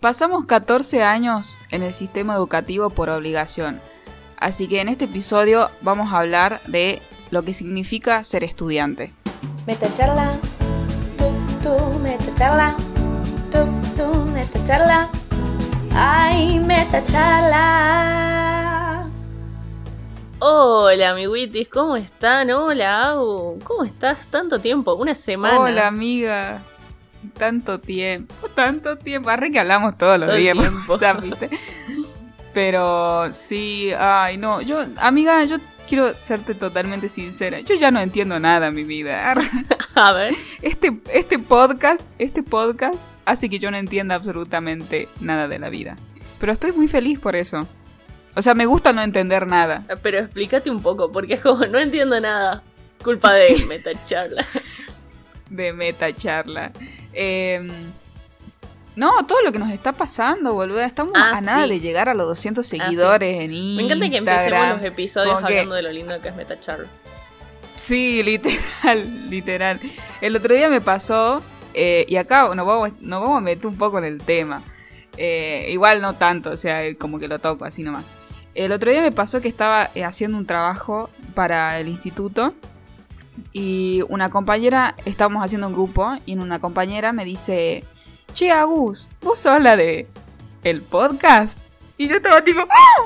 Pasamos 14 años en el sistema educativo por obligación, así que en este episodio vamos a hablar de lo que significa ser estudiante. Metacharla, tú, tú, metacharla, tú, tú, metacharla, ay, metacharla. Hola, amiguitis, ¿cómo están? Hola, ¿cómo estás? Tanto tiempo, una semana. Hola amiga, tanto tiempo, tanto tiempo, arre que hablamos todos los Todo días. Pero sí, ay no, yo, amiga, yo quiero serte totalmente sincera, yo ya no entiendo nada en mi vida. Arre. A ver, Este, este podcast, este podcast hace que yo no entienda absolutamente nada de la vida. Pero estoy muy feliz por eso. O sea, me gusta no entender nada. pero explícate un poco, porque es como, no entiendo nada. Culpa de metacharla. de meta charla. Eh, no, todo lo que nos está pasando, boluda. Estamos Ah, a nada sí. de llegar a los 200 sí. seguidores en Me Instagram. encanta que empecemos los episodios Como que- hablando de lo lindo que es metacharla. Sí, literal, literal. El otro día me pasó, eh, y acá nos vamos, nos vamos a meter un poco en el tema. Eh, igual no tanto, o sea, como que lo toco así nomás. El otro día me pasó que estaba eh, haciendo un trabajo para el instituto y una compañera, estábamos haciendo un grupo y una compañera me dice, che Agus, vos sos la de el podcast. Y yo estaba tipo, ¡Ah!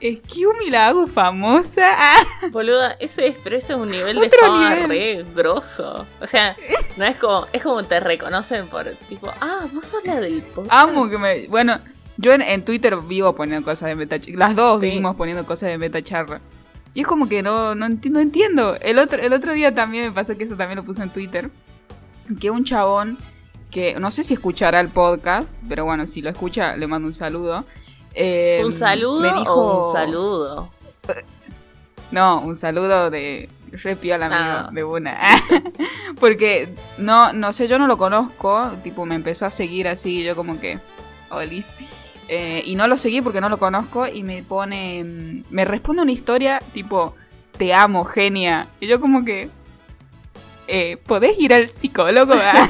Excuse me, la Agus famosa. Boluda, ese es, pero ese es un nivel de fama nivel. re grosso. O sea, no es como, es como te reconocen por tipo, ah, vos sos la del podcast. Amo que me. Bueno, yo en, en Twitter vivo poniendo cosas de meta Las dos Sí. vivimos poniendo cosas de meta charla. Y es como que no, no, enti- no entiendo. El otro, el otro día también me pasó que eso también lo puse en Twitter. Que un chabón que no sé si escuchará el podcast, pero bueno, si lo escucha, le mando un saludo. eh, ¿Un saludo me dijo- o un saludo? No, un saludo de re piola amigo, Ah. de una. Porque no, no sé, yo no lo conozco, tipo me empezó a seguir así, yo como que, olis. Eh, y no lo seguí porque no lo conozco y me pone, mm, me responde una historia tipo, te amo, genia. Y yo como que, eh, ¿podés ir al psicólogo? Ah,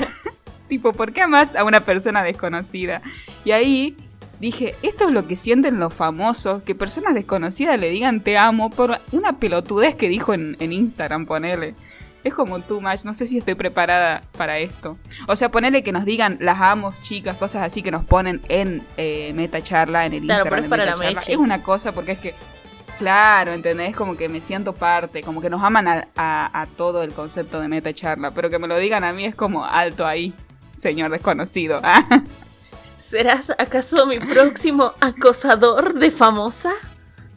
tipo, ¿por qué amas a una persona desconocida? Y ahí dije, esto es lo que sienten los famosos, que personas desconocidas le digan te amo por una pelotudez que dijo en, en Instagram, ponele. Es como too much, no sé si estoy preparada para esto. O sea, ponele que nos digan las amo, chicas, cosas así que nos ponen en eh, meta charla, en el Claro, pero Instagram. es para la. Es una cosa porque es que, claro, ¿entendés? Como que me siento parte, como que nos aman a, a- a todo el concepto de meta charla, pero que me lo digan a mí es como alto ahí, señor desconocido. ¿Serás acaso mi próximo acosador de famosa?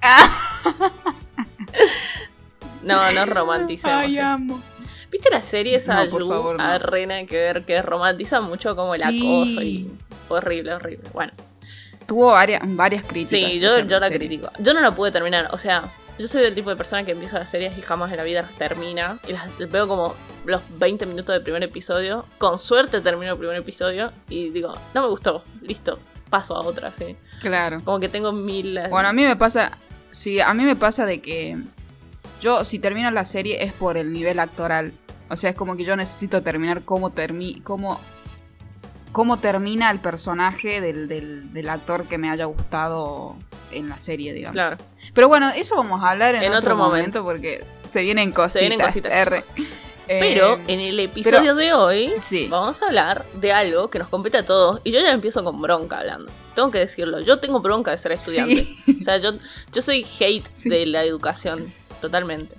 No, no romanticemos Ay, eso. ¿Viste la serie esa No, por Lu, favor, no. a Rena que ver que romantiza mucho como el Sí. acoso y horrible, horrible. Bueno, Tuvo varias, varias críticas. sí, yo, la serie. critico. Yo no la pude terminar, o sea, yo soy del tipo de persona que empieza las series y jamás en la vida las termina. Y las veo como los 20 minutos del primer episodio. Con suerte termino el primer episodio y digo, no me gustó, listo, paso a otra, sí. Claro. Como que tengo mil... eh, Bueno, a mí me pasa. Sí, a mí me pasa de que. Yo, si termino la serie, es por el nivel actoral. O sea, es como que yo necesito terminar cómo termi cómo, cómo termina el personaje del, del, del actor que me haya gustado en la serie, digamos. Claro. Pero bueno, eso vamos a hablar en, En otro, otro momento, porque se vienen cositas. Se vienen cositas, R. Pero Eh, en el episodio de hoy Sí. vamos a hablar de algo que nos compete a todos. Y yo ya empiezo con bronca hablando. Tengo que decirlo. Yo tengo bronca de ser estudiante. Sí. O sea, yo, yo soy hate Sí. de la educación. Totalmente.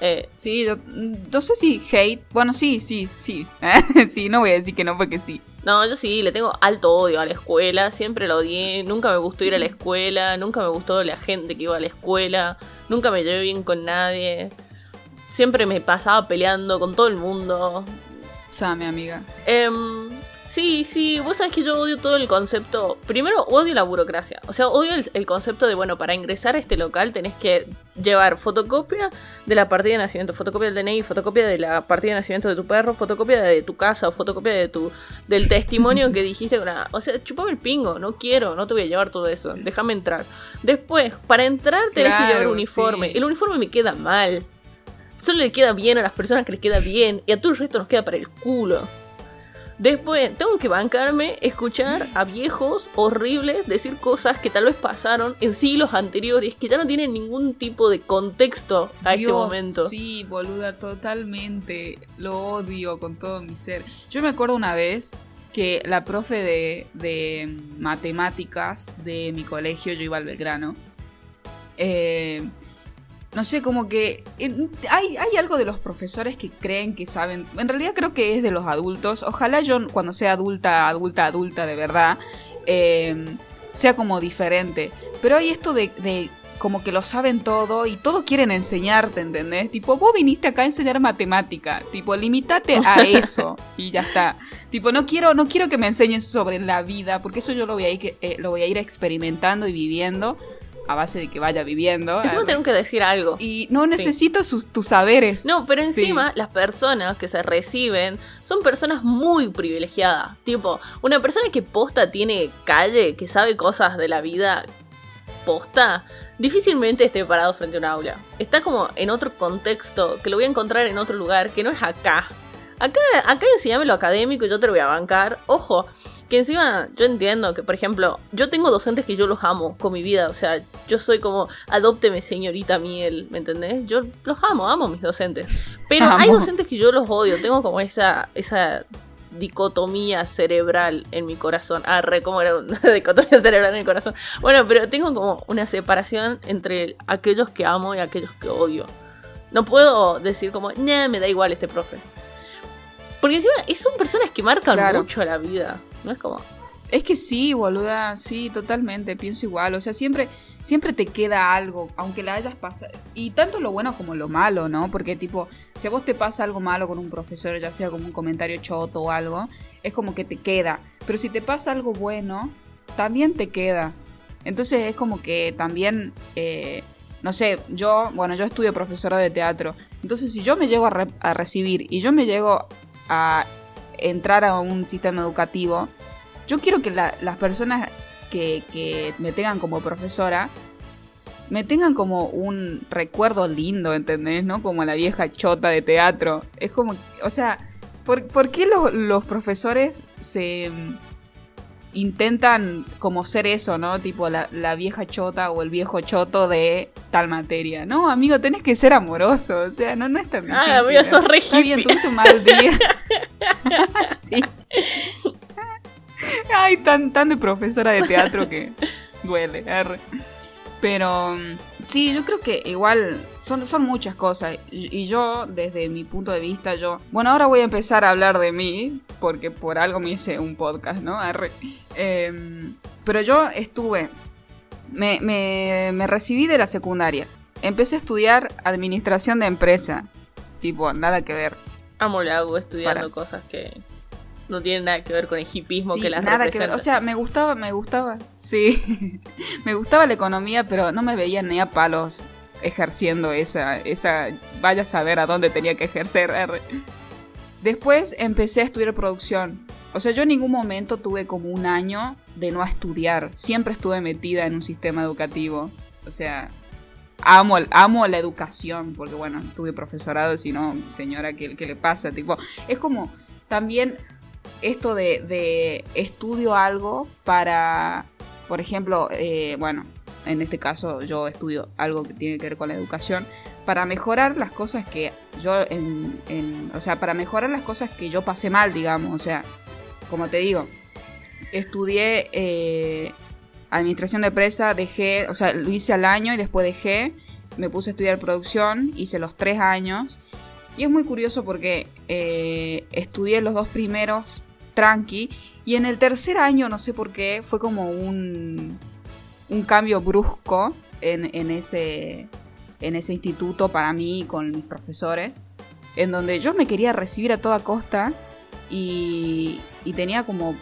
Eh, Sí, yo no sé si hate. Bueno, sí, sí, sí. sí, no voy a decir que no porque sí. no, yo sí, le tengo alto odio a la escuela. Siempre la odié. Nunca me gustó ir a la escuela. Nunca me gustó la gente que iba a la escuela. Nunca me llevé bien con nadie. Siempre me pasaba peleando con todo el mundo. Sabe, amiga. Em, sí, sí, vos sabés que yo odio todo el concepto. Primero, odio la burocracia. O sea, odio el, el concepto de, bueno, para ingresar a este local tenés que llevar fotocopia de la partida de nacimiento, fotocopia del DNI, fotocopia de la partida de nacimiento de tu perro, fotocopia de tu casa, o fotocopia de tu del testimonio que dijiste. con la- O sea, chupame el pingo, no quiero, no te voy a llevar todo eso. Déjame entrar. Después, para entrar tenés que llevar un uniforme. sí. El uniforme me queda mal. Solo le queda bien a las personas que les queda bien. Y a todo el resto nos queda para el culo. Después, tengo que bancarme, escuchar a viejos horribles decir cosas que tal vez pasaron en siglos anteriores, que ya no tienen ningún tipo de contexto a este momento. Sí, boluda, totalmente. Lo odio con todo mi ser. Yo me acuerdo una vez que la profe de, de matemáticas de mi colegio, yo iba al Belgrano, eh, no sé, como que eh, hay, hay algo de los profesores que creen que saben. En realidad creo que es de los adultos. Ojalá yo cuando sea adulta, adulta, adulta de verdad, eh, sea como diferente. Pero hay esto de, de como que lo saben todo y todo quieren enseñarte, ¿entendés? Tipo, vos viniste acá a enseñar matemática, tipo, limitate a eso y ya está. Tipo, no quiero, no quiero que me enseñes sobre la vida, porque eso yo lo voy a ir, eh, lo voy a ir experimentando y viviendo a base de que vaya viviendo. Encima tengo que decir algo. Y no necesito sus, tus saberes. No, pero encima Sí. las personas que se reciben son personas muy privilegiadas. Tipo, una persona que posta tiene calle, que sabe cosas de la vida posta, difícilmente esté parado frente a un aula. Está como en otro contexto, que lo voy a encontrar en otro lugar, que no es acá. Acá, acá enseñame lo académico y yo te lo voy a bancar. Ojo, que encima yo entiendo que, por ejemplo, yo tengo docentes que yo los amo con mi vida. O sea, yo soy como, adópteme señorita miel, ¿me entendés? Yo los amo, amo a mis docentes. Pero hay docentes que yo los odio. Tengo como esa, esa dicotomía cerebral en mi corazón. Ah, re, ¿cómo era una dicotomía cerebral en mi corazón? Bueno, pero tengo como una separación entre aquellos que amo y aquellos que odio. No puedo decir como, nah, me da igual este profe. Porque encima son personas que marcan Claro. mucho la vida. No es como. Es que sí, boluda, sí, totalmente, pienso igual. O sea, siempre, siempre te queda algo, aunque la hayas pasado. Y tanto lo bueno como lo malo, ¿no? Porque, tipo, si a vos te pasa algo malo con un profesor, ya sea como un comentario choto o algo, es como que te queda. Pero si te pasa algo bueno, también te queda. Entonces es como que también, eh, no sé, yo, bueno, yo estudio profesora de teatro. Entonces, si yo me llego a, a recibir y yo me llego a entrar a un sistema educativo, yo quiero que la- las personas que, me tengan como profesora me tengan como un recuerdo lindo, ¿entendés? ¿No? Como la vieja chota de teatro. Es como, o sea, ¿por, qué los, profesores se intentan como ser eso, ¿no? Tipo la, la vieja chota o el viejo choto de tal materia. No, amigo, tenés que ser amoroso, o sea, no, no es tan Ay, difícil, amigo, ¿no? sos re Está bien, tuviste un mal día. sí. Ay, tan, tan de profesora de teatro que duele. Pero mm, sí, yo creo que igual son, son muchas cosas. Y, y yo, desde mi punto de vista, yo... Bueno, ahora voy a empezar a hablar de mí, porque por algo me hice un podcast, ¿no? Arre. Em, pero yo estuve... Me, me, me recibí de la secundaria. Empecé a estudiar administración de empresa. Tipo, nada que ver. Amo la hago estudiando Para. cosas que no tienen nada que ver con el hipismo Sí, que las nada que ver. O sea, me gustaba, me gustaba. Sí, me gustaba la economía, pero no me veía ni a palos ejerciendo esa, esa. Vaya a saber a dónde tenía que ejercer. Después empecé a estudiar producción. O sea, yo en ningún momento tuve como un año de no estudiar. Siempre estuve metida en un sistema educativo. O sea, amo, amo la educación, porque bueno, tuve profesorado, si no, señora, ¿qué, qué le pasa? Tipo, es como también esto de, de estudio algo para, por ejemplo, eh, bueno, en este caso yo estudio algo que tiene que ver con la educación, para mejorar las cosas que yo, en, o sea, para mejorar las cosas que yo pasé mal, digamos, o sea, como te digo, estudié eh, administración de empresa, dejé, o sea, lo hice al año y después dejé, me puse a estudiar producción, hice los tres años. Y es muy curioso porque eh, estudié los dos primeros tranqui y en el tercer año, no sé por qué, fue como un, un cambio brusco en, en ese, en ese instituto para mí con mis profesores, en donde yo me quería recibir a toda costa y, y tenía como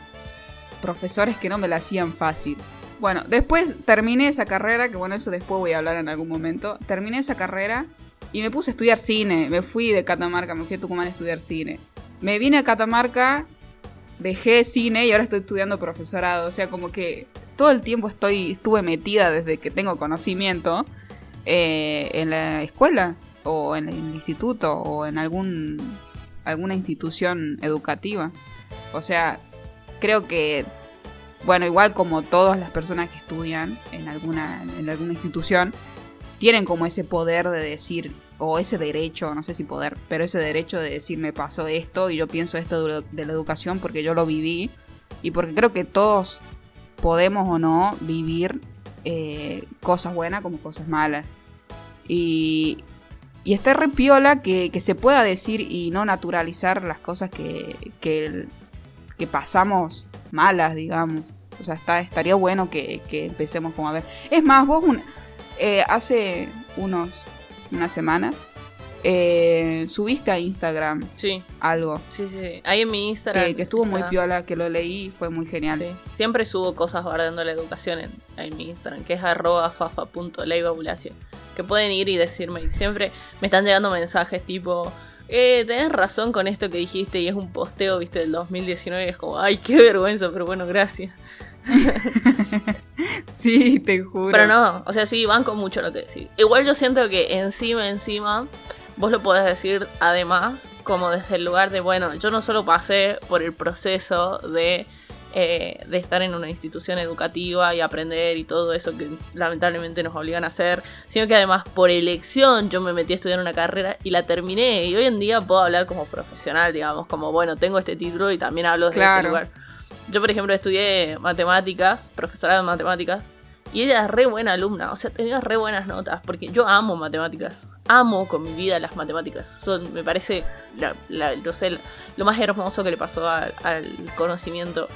profesores que no me la hacían fácil. Bueno, después terminé esa carrera, que bueno, eso después voy a hablar en algún momento. Terminé esa carrera y me puse a estudiar cine. Me fui de Catamarca, me fui a Tucumán a estudiar cine. Me vine a Catamarca, dejé cine y ahora estoy estudiando profesorado. O sea, como que todo el tiempo estoy, estuve metida desde que tengo conocimiento eh, en la escuela o en el instituto o en algún alguna institución educativa. O sea, creo que, bueno, igual como todas las personas que estudian en alguna, en alguna institución, tienen como ese poder de decir, o ese derecho, no sé si poder, pero ese derecho de decir me pasó esto y yo pienso esto de la educación porque yo lo viví y porque creo que todos podemos o no vivir eh, cosas buenas como cosas malas. Y, y está re piola que, se pueda decir y no naturalizar las cosas que, que, pasamos malas, digamos. O sea, está, estaría bueno que, empecemos como a ver. Es más, vos eh, hace unos, unas semanas eh, subiste a Instagram sí. algo. Sí, sí, Ahí en mi Instagram. Que, estuvo muy piola, que lo leí y fue muy genial. Sí. Siempre subo cosas guardando la educación en, en mi Instagram, que es arroba Que pueden ir y decirme. siempre me están llegando mensajes tipo. Eh, tenés razón con esto que dijiste y es un posteo, viste, del 2019 y es como, ay, qué vergüenza, pero bueno, gracias. sí, te juro. Pero no, o sea, sí, banco mucho lo que decís. Igual yo siento que encima, encima, vos lo podés decir además como desde el lugar de, bueno, yo no solo pasé por el proceso de, eh, de estar en una institución educativa y aprender y todo eso que lamentablemente nos obligan a hacer, sino que además por elección yo me metí a estudiar una carrera y la terminé y hoy en día puedo hablar como profesional, digamos, como, bueno, tengo este título y también hablo desde este lugar. Yo, por ejemplo, estudié matemáticas, profesora de matemáticas, y ella es re buena alumna, o sea, tenía re buenas notas, porque yo amo matemáticas, amo con mi vida las matemáticas. Son, me parece, lo, más hermoso que le pasó al conocimiento.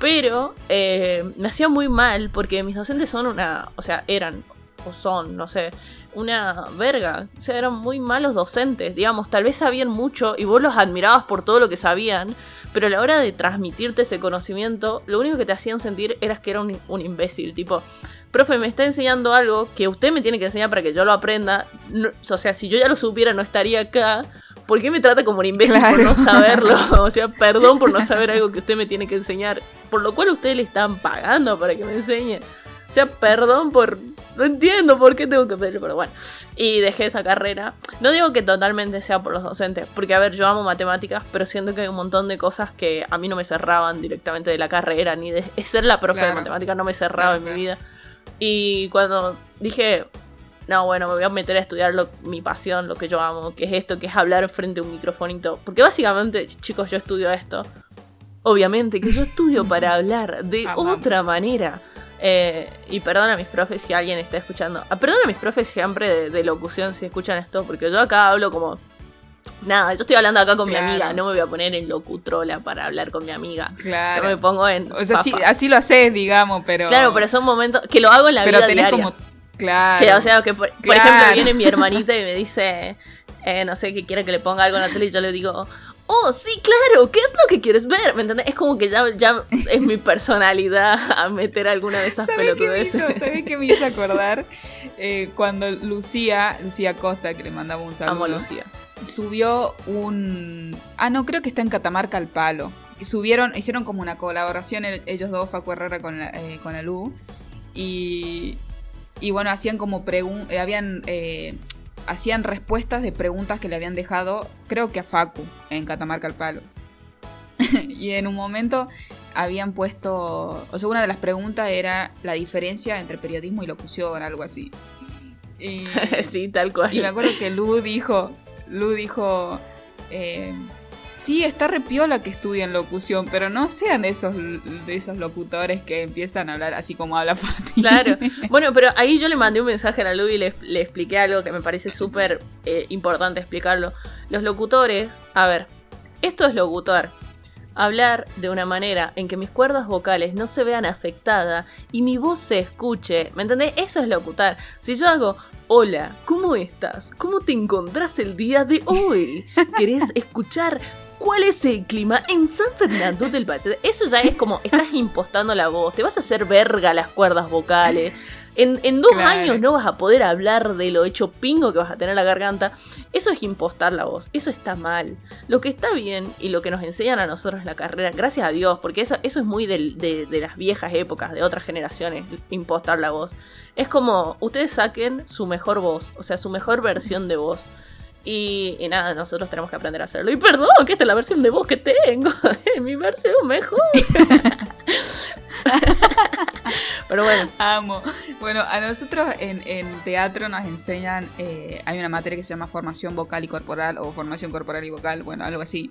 Pero eh, me hacía muy mal porque mis docentes son una, o sea, eran o son, no sé, una verga. O sea, eran muy malos docentes, digamos, tal vez sabían mucho y vos los admirabas por todo lo que sabían, pero a la hora de transmitirte ese conocimiento, lo único que te hacían sentir era que era un, un imbécil, tipo, profe, me está enseñando algo que usted me tiene que enseñar para que yo lo aprenda. o sea, si yo ya lo supiera, no estaría acá. ¿Por qué me trata como un imbécil por no saberlo? O sea, perdón por no saber algo que usted me tiene que enseñar. Por lo cual ustedes le están pagando para que me enseñe. O sea, perdón por... No entiendo por qué tengo que pedir, pero bueno. Y dejé esa carrera. No digo que totalmente sea por los docentes, porque a ver, yo amo matemáticas, pero siento que hay un montón de cosas que a mí no me cerraban directamente de la carrera, ni de ser la profe de matemáticas no me cerraba en mi vida. Y cuando dije, no, bueno, me voy a meter a estudiar mi pasión, lo que yo amo, que es esto, que es hablar frente a un microfonito. Porque básicamente, chicos, yo estudio esto. Obviamente que yo estudio para hablar de otra manera. Eh, y perdona a mis profes si alguien está escuchando. Ah, perdona a mis profes siempre de, locución si escuchan esto, porque yo acá hablo como Nada, yo estoy hablando acá con mi amiga, no me voy a poner en locutrola para hablar con mi amiga. Claro. Yo me pongo en. O sea, así lo haces, digamos, pero. Claro, pero son momentos que lo hago en la vida diaria. como. Claro. Que, o sea, que por, ejemplo viene mi hermanita y me dice, eh, no sé, que quiere que le ponga algo en la tele y yo le digo, oh, sí, claro, ¿qué es lo que quieres ver? ¿Me entiendes? Es como que ya, ya es mi personalidad a meter alguna de esas pelotudeces. ¿Sabes qué me hizo acordar? Eh, cuando Lucía, Lucía Costa, que le mandaba un saludo. Amo Lucía subió un... Ah, no, creo que está en Catamarca al Palo. Y subieron, hicieron como una colaboración ellos dos, Facu Herrera con la, eh, con la Lu. Y, y bueno, hacían como preguntas, eh, habían... Eh, hacían respuestas de preguntas que le habían dejado, creo que a Facu, en Catamarca al Palo. y en un momento habían puesto, o sea, una de las preguntas era la diferencia entre periodismo y locución, algo así. Y, sí, tal cual. Y me acuerdo que Lu dijo, Lu dijo, eh, sí, está repiola que estudian locución, pero no sean de esos, de esos locutores que empiezan a hablar así como habla Fati. Claro. Bueno, pero ahí yo le mandé un mensaje a la y le, expliqué algo que me parece súper eh, importante explicarlo. Los locutores, a ver, esto es locutor. Hablar de una manera en que mis cuerdas vocales no se vean afectadas y mi voz se escuche, ¿me entendés? Eso es locutar. Si yo hago Hola, ¿cómo estás? ¿Cómo te encontrás el día de hoy? ¿Querés escuchar cuál es el clima en San Fernando del Valle? Eso ya es como, estás impostando la voz, te vas a hacer verga las cuerdas vocales. En, dos años no vas a poder hablar de lo hecho pingo que vas a tener en la garganta. Eso es impostar la voz. Eso está mal. Lo que está bien y lo que nos enseñan a nosotros en la carrera, gracias a Dios, porque eso, eso es muy de las viejas épocas, de otras generaciones, impostar la voz es como, ustedes saquen su mejor voz, o sea, su mejor versión de voz. Y, y nada, nosotros tenemos que aprender a hacerlo. Y perdón, que esta es la versión de voz que tengo. Mi versión mejor. Pero bueno, Amo. Bueno, a nosotros en, en teatro nos enseñan, eh, hay una materia que se llama formación vocal y corporal o formación corporal y vocal, bueno, algo así.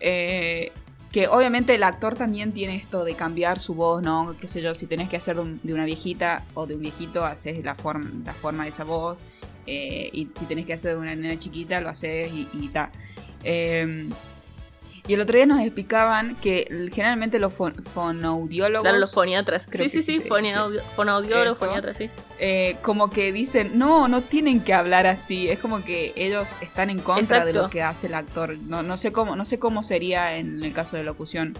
Eh, que obviamente el actor también tiene esto de cambiar su voz, ¿no? Qué sé yo, si tenés que hacer de, un- de una viejita o de un viejito, haces la, forma la forma de esa voz. Eh, y si tenés que hacer de una nena chiquita, lo haces y, y ta. Eh, y el otro día nos explicaban que generalmente los fon- fonoaudiólogos... claro, los foniatras. Creo Sí, sí, sí, sí, foniaudio- fonoaudiólogos, Eso. foniatras, sí. eh, como que dicen, no, no tienen que hablar así. Es como que ellos están en contra de lo que hace el actor. No, no sé cómo, no sé cómo sería en el caso de locución.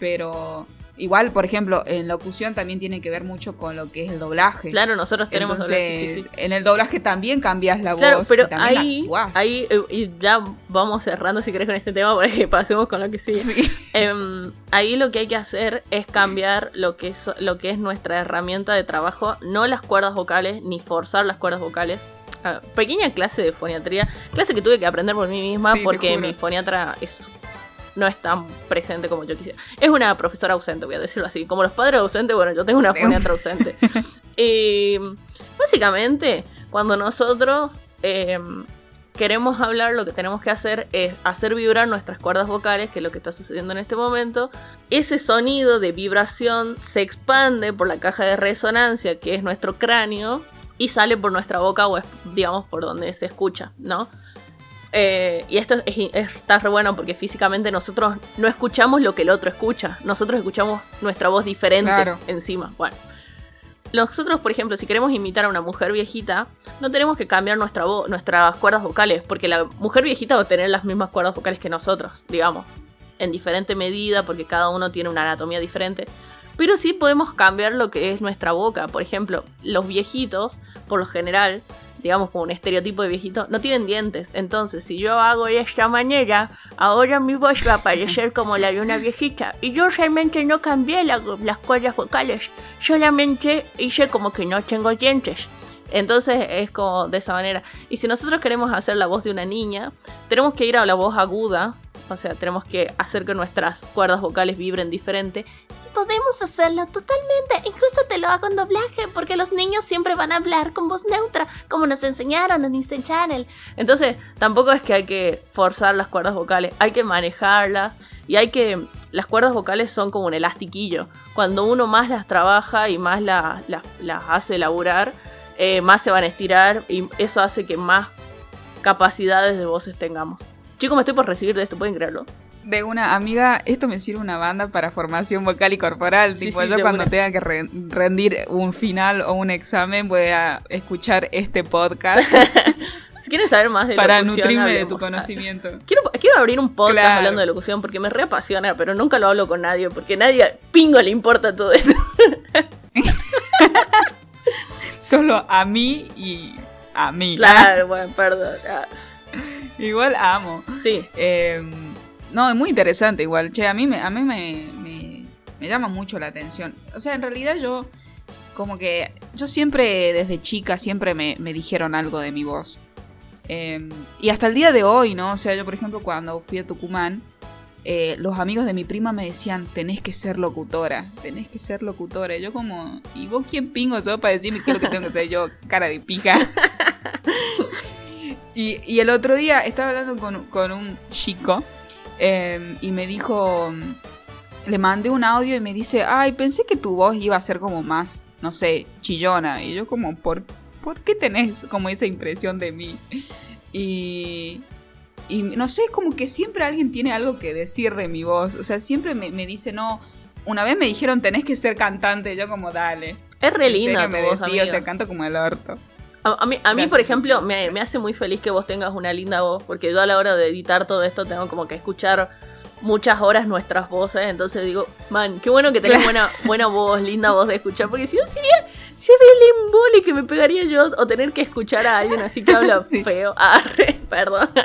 Pero igual, por ejemplo, en locución también tiene que ver mucho con lo que es el doblaje. Claro, nosotros tenemos Entonces, doblaje, sí, sí. en el doblaje también cambias la Claro, voz. pero y también ahí, ahí eh, y ya vamos cerrando si querés con este tema para que pasemos con lo que sigue. Sí. Em, ahí lo que hay que hacer es cambiar lo que es, lo que es nuestra herramienta de trabajo, no las cuerdas vocales, ni forzar las cuerdas vocales. Ah, pequeña clase de foniatría, clase que tuve que aprender por mí misma porque mi foniatra es, no es tan presente como yo quisiera. Es una profesora ausente, voy a decirlo así. Como los padres ausentes, bueno, yo tengo una foniatra ausente. Y básicamente, cuando nosotros em, queremos hablar, lo que tenemos que hacer es hacer vibrar nuestras cuerdas vocales, que es lo que está sucediendo en este momento. Ese sonido de vibración se expande por la caja de resonancia, que es nuestro cráneo, y sale por nuestra boca o es, digamos, por donde se escucha, ¿no? Eh, y esto es, es- está re bueno porque físicamente nosotros no escuchamos lo que el otro escucha, nosotros escuchamos nuestra voz diferente Claro. encima. Bueno, nosotros, por ejemplo, si queremos imitar a una mujer viejita, no tenemos que cambiar nuestra voz, nuestras cuerdas vocales, porque la mujer viejita va a tener las mismas cuerdas vocales que nosotros, digamos, en diferente medida, porque cada uno tiene una anatomía diferente. Pero sí podemos cambiar lo que es nuestra boca. Por ejemplo, los viejitos, por lo general, digamos como un estereotipo de viejito, no tienen dientes. Entonces, si yo hago de esta manera, ahora mi voz va a parecer como la de una viejita. Y yo realmente no cambié la- las cuerdas vocales, solamente hice como que no tengo dientes. Entonces es como de esa manera. Y si nosotros queremos hacer la voz de una niña, tenemos que ir a la voz aguda. O sea, tenemos que hacer que nuestras cuerdas vocales vibren diferente. Podemos hacerlo totalmente. Incluso te lo hago en doblaje, porque los niños siempre van a hablar con voz neutra, como nos enseñaron en Disney Channel. Entonces, tampoco es que hay que forzar las cuerdas vocales, hay que manejarlas y hay que... Las cuerdas vocales son como un elastiquillo. Cuando uno más las trabaja y más la- la- las hace laburar, eh, más se van a estirar y eso hace que más capacidades de voces tengamos. Chicos, me estoy por recibir de esto, pueden creerlo. De una amiga, esto me sirve una banda para formación vocal y corporal. Sí, tipo, sí, yo cuando una. tenga que re- rendir un final o un examen, voy a escuchar este podcast Si quieren saber más de para locución, nutrirme de tu conocimiento. Quiero, quiero abrir un podcast Claro. hablando de locución porque me reapasiona, pero nunca lo hablo con nadie porque nadie pingo le importa todo esto. Solo a mí y a mí. Claro, bueno, perdón. Ah, Igual amo. Sí, Eh, no, es muy interesante igual. Che, a mí, me, a mí me, me, me llama mucho la atención. O sea, en realidad yo, como que, yo siempre, desde chica, siempre me, me dijeron algo de mi voz. Eh, y hasta el día de hoy, ¿no? O sea, yo, por ejemplo, cuando fui a Tucumán, eh, los amigos de mi prima me decían, tenés que ser locutora, tenés que ser locutora. Y yo como, ¿y vos quién pingo sos para decirme qué es lo que tengo que ser yo? Cara de pica. y, y el otro día estaba hablando con, con un chico eh, y me dijo, le mandé un audio y me dice, ay, pensé que tu voz iba a ser como más, no sé, chillona. Y yo como, ¿por, ¿por qué tenés como esa impresión de mí? Y, y no sé, como que siempre alguien tiene algo que decir de mi voz. O sea, siempre me, me dice, no, una vez me dijeron, tenés que ser cantante. Y yo como, dale. es re linda tu me voz, decía, o amiga. sea, canto como el orto. A, a mí, a mí, por ejemplo, me, me hace muy feliz que vos tengas una linda voz, porque yo a la hora de editar todo esto tengo como que escuchar muchas horas nuestras voces, entonces digo, man, qué bueno que tenés buena, buena voz, linda voz de escuchar, porque si no sería, sería el embole que me pegaría yo o tener que escuchar a alguien así que habla Sí. feo. Ah, re, perdón.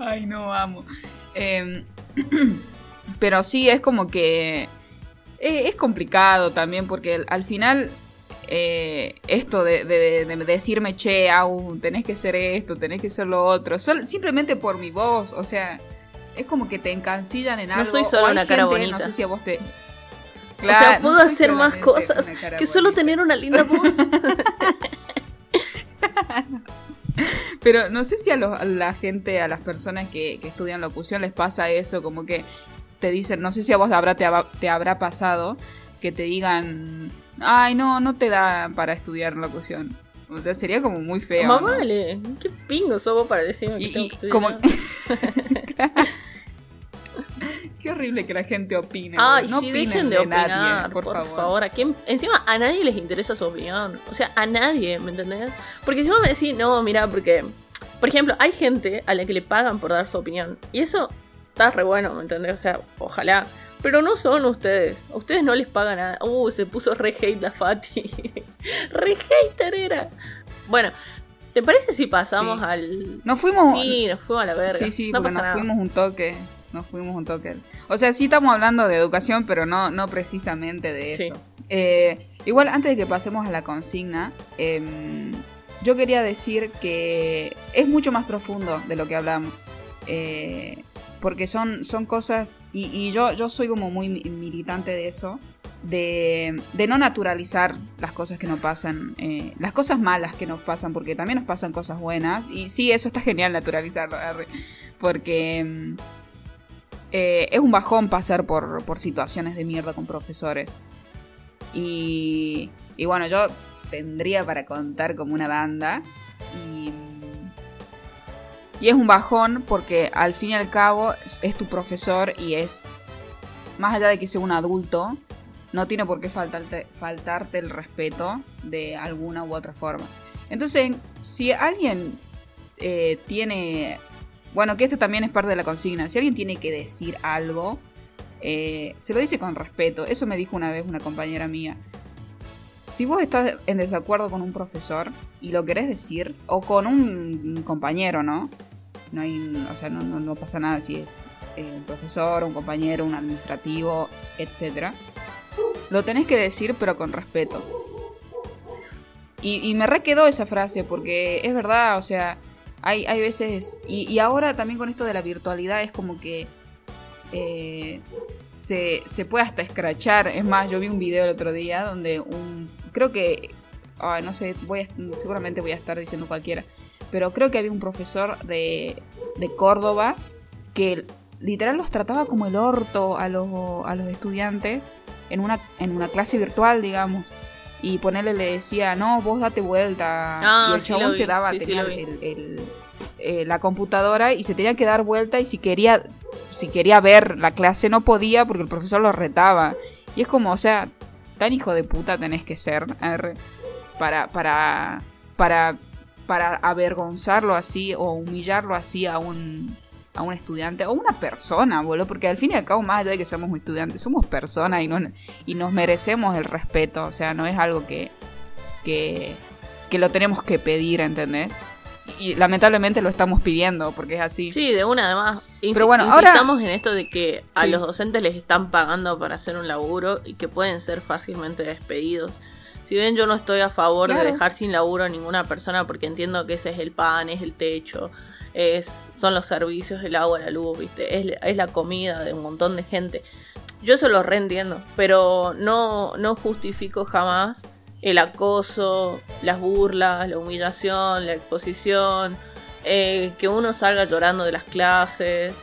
Ay, no, amo. Em, pero sí, es como que... eh, Es complicado también porque al final eh, esto de, de- de decirme, che, au, tenés que ser esto, tenés que ser lo otro, sol- simplemente por mi voz, o sea, es como que te encancillan en No algo. soy solo o una cara bonita. No sé si a vos te... o Claro, sea, no puedo hacer más cosas que solo tener una linda voz. Pero no sé si a, los- a la gente, a las personas que, que estudian locución les pasa eso, como que te dicen, no sé si a vos habrá, te, hab- te habrá pasado, que te digan, ay, no, no te da para estudiar locución. O sea, sería como muy feo. Más ¿no? vale. Qué pingo sos vos para decirme que Y, tengo que estudiar? como... Qué horrible que la gente opine. Ay, no sí, opinen dejen de opinar, nadie, por, por, favor. ¿a quién? Encima, a nadie les interesa su opinión. O sea, a nadie, ¿me entendés? Porque si vos me decís, no, mira, porque... Por ejemplo, hay gente a la que le pagan por dar su opinión. Y eso está re bueno, ¿me entendés? O sea, ojalá. Pero no son ustedes. A ustedes no les pagan nada. Uh, se puso re hate la Fati. re hater era. Bueno, ¿te parece si pasamos Sí. al... Nos fuimos... Sí, nos fuimos a la verga. Sí, sí, no porque nos nada. fuimos un toque. Nos fuimos un toque. O sea, sí estamos hablando de educación, pero no, no precisamente de Sí. eso. Eh, igual, antes de que pasemos a la consigna, em, yo quería decir que es mucho más profundo de lo que hablamos. Eh, porque son, son cosas, y, y yo, yo soy como muy mi- militante de eso, de, de no naturalizar las cosas que nos pasan, eh, las cosas malas que nos pasan, porque también nos pasan cosas buenas, y sí, eso está genial naturalizarlo, porque mm, eh, es un bajón pasar por, por situaciones de mierda con profesores. Y, y bueno, yo tendría para contar como una banda, y, y es un bajón porque al fin y al cabo es, tu profesor y es, más allá de que sea un adulto, no tiene por qué faltarte, faltarte el respeto de alguna u otra forma. Entonces, si alguien eh, tiene... Bueno, que esto también es parte de la consigna. Si alguien tiene que decir algo, eh, se lo dice con respeto. Eso me dijo una vez una compañera mía. Si vos estás en desacuerdo con un profesor y lo querés decir, o con un compañero, ¿no? No hay, o sea, no, no- no pasa nada si es eh, un profesor, un compañero, un administrativo, etc. Lo tenés que decir, pero con respeto. Y, y me re quedó esa frase, porque es verdad, o sea, hay, hay veces. Y, ahora también con esto de la virtualidad es como que. eh, se, se puede hasta escrachar. Es más, yo vi un video el otro día donde un. Creo que. no sé, voy a- seguramente voy a estar diciendo cualquiera. Pero creo que había un profesor de, de Córdoba que literal los trataba como el orto a los, a los estudiantes en una, en una clase virtual, digamos. Y ponerle le decía, no, vos date vuelta. Ah, y el sí chabón se daba, sí, tenía el- el- eh, la computadora y se tenía que dar vuelta y si quería, si quería ver la clase no podía porque el profesor lo retaba. Y es como, o sea, tan hijo de puta tenés que ser para, para, para, para avergonzarlo así o humillarlo así a un, a un estudiante o una persona, boludo, porque al fin y al cabo, más allá de que somos estudiantes, somos personas y, no, y nos merecemos el respeto, o sea, no es algo que, que, que lo tenemos que pedir, ¿entendés? Y lamentablemente lo estamos pidiendo, porque es así. Sí, de una además. Insi- Pero bueno, ahora- insistamos en esto de que a Sí. los docentes les están pagando para hacer un laburo y que pueden ser fácilmente despedidos. Si bien yo no estoy a favor Claro. de dejar sin laburo a ninguna persona porque entiendo que ese es el pan, es el techo, es, son los servicios, el agua, la luz, ¿viste? Es, es la comida de un montón de gente. Yo eso lo reentiendo, pero no, no justifico jamás el acoso, las burlas, la humillación, la exposición, eh, que uno salga llorando de las clases,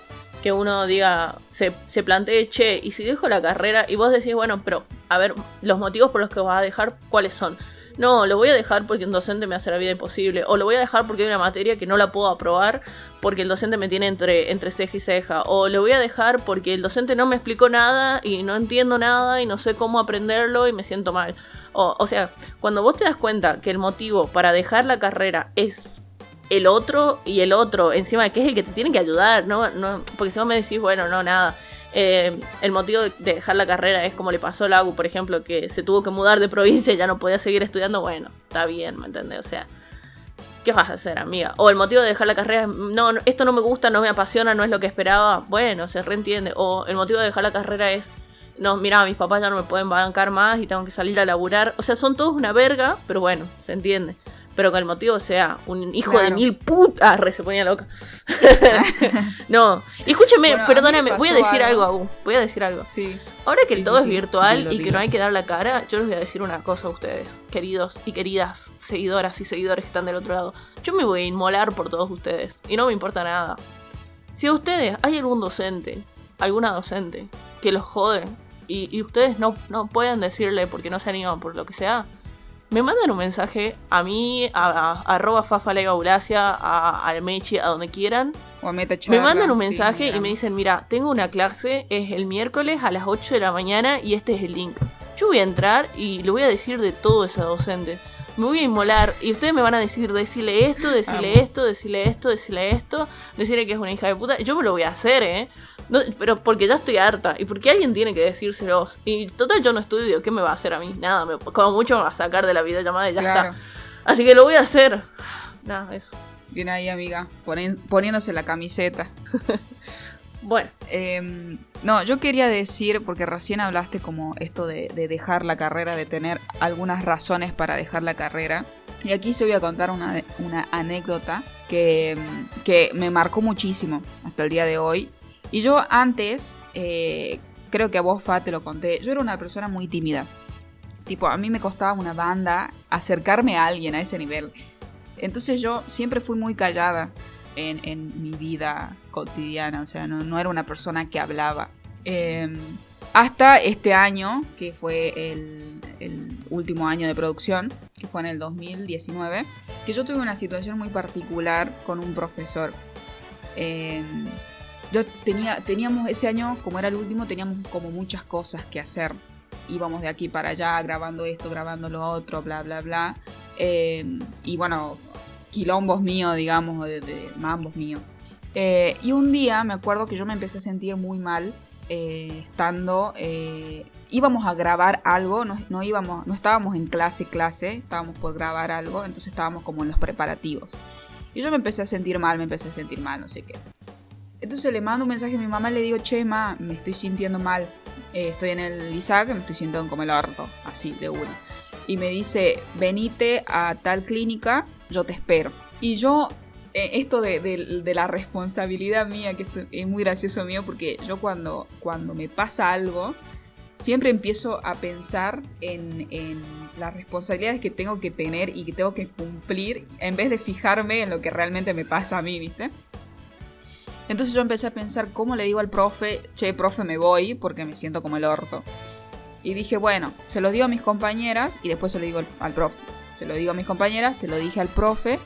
que uno diga, se, se plantee, che, y si dejo la carrera, y vos decís, bueno, pero a ver, los motivos por los que vas a dejar, ¿cuáles son? No, lo voy a dejar porque un docente me hace la vida imposible, o lo voy a dejar porque hay una materia que no la puedo aprobar porque el docente me tiene entre, entre ceja y ceja, o lo voy a dejar porque el docente no me explicó nada y no entiendo nada y no sé cómo aprenderlo y me siento mal. O, o sea, cuando vos te das cuenta que el motivo para dejar la carrera es el otro y el otro, encima que es el que te tiene que ayudar, ¿no? no porque si vos me decís, bueno, no, nada. eh, el motivo de de dejar la carrera es como le pasó a Lagu, por ejemplo, que se tuvo que mudar de provincia y ya no podía seguir estudiando. Bueno, está bien, ¿me entendés? O sea, ¿qué vas a hacer, amiga? O el motivo de dejar la carrera es, no, no, esto no me gusta, no me apasiona, no es lo que esperaba. Bueno, se reentiende. O el motivo de dejar la carrera es, no, mira, mis papás ya no me pueden bancar más y tengo que salir a laburar. O sea, son todos una verga, pero bueno, se entiende. Pero que el motivo sea un hijo de Claro. mil putas, re se ponía loca. no, y escúcheme, Bueno, perdóname, voy a decir algo. Agu, voy a decir algo. Sí. Ahora que Sí, todo sí, es virtual y que no hay que dar la cara, yo les voy a decir una cosa a ustedes, queridos y queridas seguidoras y seguidores que están del otro lado. Yo me voy a inmolar por todos ustedes y no me importa nada. Si a ustedes hay algún docente, alguna docente, que los jode y, y ustedes no, no pueden decirle porque no se animan por lo que sea, me mandan un mensaje a mí, a, a- a arroba fafalegaulacia, a, al Mechi, a donde quieran, O meta me mandan un sí, mensaje y mira. me dicen, mira, tengo una clase, es el miércoles a las 8 de la mañana y este es el link. Yo voy a entrar y le voy a decir de todo a esa docente. Me voy a inmolar y ustedes me van a decir, decirle esto, decirle esto, decirle esto, decirle esto, decirle que es una hija de puta. Yo me lo voy a hacer, ¿eh? No, pero porque ya estoy harta y porque alguien tiene que decírselos. Y total, yo no estudio, ¿qué me va a hacer a mí? Nada, me- como mucho me va a sacar de la videollamada y ya Claro. está. Así que lo voy a hacer. Nada, eso. Bien ahí, amiga. poniéndose la camiseta. Bueno, Eh, no, yo quería decir, porque recién hablaste como esto de, de dejar la carrera, de tener algunas razones para dejar la carrera. Y aquí se voy a contar una, una anécdota que, que me marcó muchísimo hasta el día de hoy. Y yo antes, eh, creo que a vos, Fa, te lo conté, yo era una persona muy tímida. Tipo, a mí me costaba una banda acercarme a alguien a ese nivel. Entonces yo siempre fui muy callada en, en mi vida cotidiana, o sea, no, no era una persona que hablaba. Eh, hasta este año, que fue el, el último año de producción, que fue en el 2019, que yo tuve una situación muy particular con un profesor. Eh, yo tenía, teníamos ese año, como era el último, teníamos como muchas cosas que hacer. Íbamos de aquí para allá, grabando esto, grabando lo otro, bla, bla, bla. Eh, y bueno, quilombos míos, digamos, de, de mambos míos. Eh, y un día me acuerdo que yo me empecé a sentir muy mal eh, estando... eh, íbamos a grabar algo, no, no íbamos, no estábamos en clase, clase, estábamos por grabar algo, entonces estábamos como en los preparativos. Y yo me empecé a sentir mal, me empecé a sentir mal, no sé qué. Entonces le mando un mensaje a mi mamá y le digo, che, ma, me estoy sintiendo mal. Eh, estoy en el Isaac, me estoy sintiendo como el orto, así, de una. Y me dice, venite a tal clínica, yo te espero. Y yo, eh, esto de, de- de la responsabilidad mía, que esto es muy gracioso mío, porque yo cuando, cuando me pasa algo, siempre empiezo a pensar en, en las responsabilidades que tengo que tener y que tengo que cumplir, en vez de fijarme en lo que realmente me pasa a mí, ¿viste? Entonces yo empecé a pensar cómo le digo al profe, che, profe, me voy porque me siento como el orto. Y dije, bueno, se lo digo a mis compañeras y después se lo digo al, profe. Se lo digo a mis compañeras, se lo dije al profe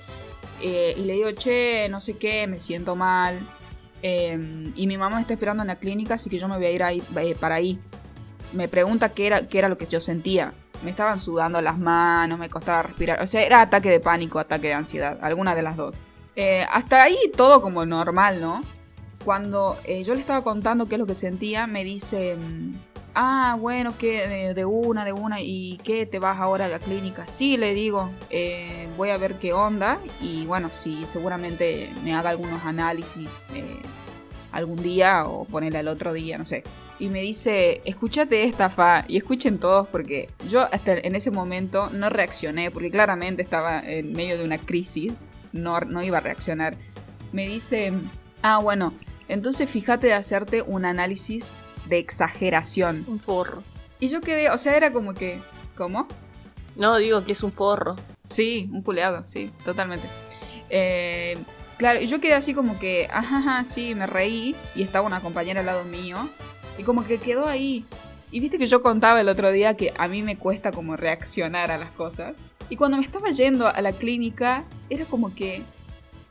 eh, y le digo, che, no sé qué, me siento mal. eh, y mi mamá me está esperando en la clínica, así que yo me voy a ir ahí, eh, para ahí. Me pregunta qué era, qué era lo que yo sentía. Me estaban sudando las manos, me costaba respirar. O sea, era ataque de pánico, ataque de ansiedad, alguna de las dos. Eh, hasta ahí todo como normal, ¿no? Cuando eh, yo le estaba contando qué es lo que sentía, me dice, mm, ah, bueno, que de, una, de una, ¿y qué? ¿Te vas ahora a la clínica? Sí, le digo, eh, voy a ver qué onda y bueno, sí, seguramente me haga algunos análisis algún día o ponerle al otro día, no sé. Y me dice, escúchate esta, Fa, y escuchen todos porque yo hasta en ese momento no reaccioné, porque claramente estaba en medio de una crisis, no, no iba a reaccionar. Me dice, ah, bueno, entonces fíjate de hacerte un análisis de exageración. un forro. Y yo quedé, o sea, era como que, ¿cómo? No, digo que es un forro. Sí, un culeado, sí, totalmente. Eh, claro, y yo quedé así como que, ajá, ajá, sí, me reí y estaba una compañera al lado mío y como que quedó ahí. Y viste que yo contaba el otro día que a mí me cuesta como reaccionar a las cosas. Y cuando me estaba yendo a la clínica, era como que,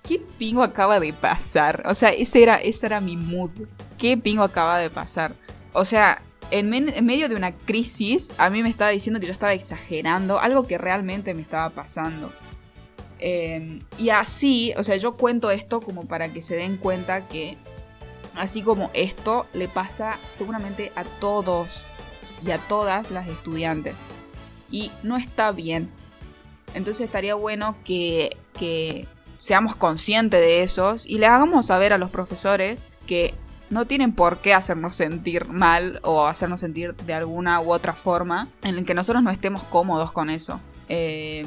¿qué pingo acaba de pasar? O sea, ese era, ese era mi mood. ¿Qué pingo acaba de pasar? O sea, en, medio de una crisis, a mí me estaba diciendo que yo estaba exagerando algo que realmente me estaba pasando. Eh, y así, o sea, yo cuento esto como para que se den cuenta que, así como esto, le pasa seguramente a todos y a todas las estudiantes. Y no está bien. Entonces estaría bueno que, que seamos conscientes de esos y le hagamos saber a los profesores que no tienen por qué hacernos sentir mal o hacernos sentir de alguna u otra forma en el que nosotros no estemos cómodos con eso. Eh,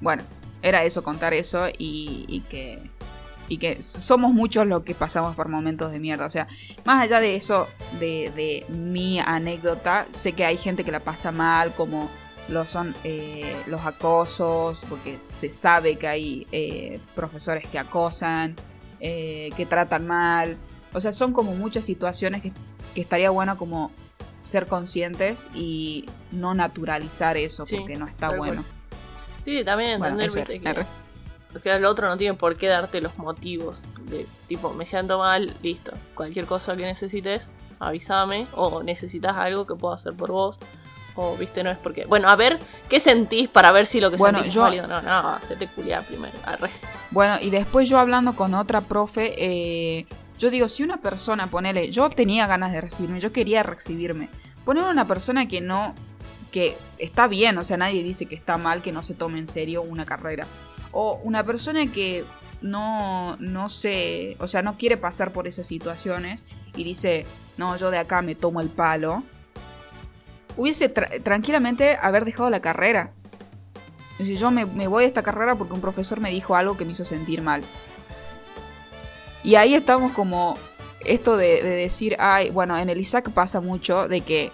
bueno, era eso, contar eso y, y que y que somos muchos los que pasamos por momentos de mierda. O sea, más allá de eso, de, de mi anécdota, sé que hay gente que la pasa mal, como lo son eh, los acosos, porque se sabe que hay eh, profesores que acosan, eh, que tratan mal. O sea, son como muchas situaciones que, que estaría bueno como ser conscientes y no naturalizar eso, Sí, porque no está bueno. cual. Sí, también Bueno, entender, era. que, que el otro no tiene por qué darte los motivos. De tipo, me siento mal, listo. Cualquier cosa que necesites, avísame. O necesitas algo que puedo hacer por vos. O, viste, no es porque. Bueno, a ver, ¿qué sentís para ver si lo que Bueno, sentís yo- es válido? No, no, se te culia primero. Arre. Bueno, y después yo hablando con otra profe, eh, yo digo, si una persona, ponele, yo tenía ganas de recibirme, yo quería recibirme. Poner una persona que no, que está bien, o sea, nadie dice que está mal que no se tome en serio una carrera. O una persona que no, no se, o sea, no quiere pasar por esas situaciones y dice, no, yo de acá me tomo el palo. Hubiese tra- tranquilamente haber dejado la carrera. Es decir, yo me, me voy a esta carrera porque un profesor me dijo algo que me hizo sentir mal. Y ahí estamos como esto de, de decir, ay, bueno, en el ISAC pasa mucho de que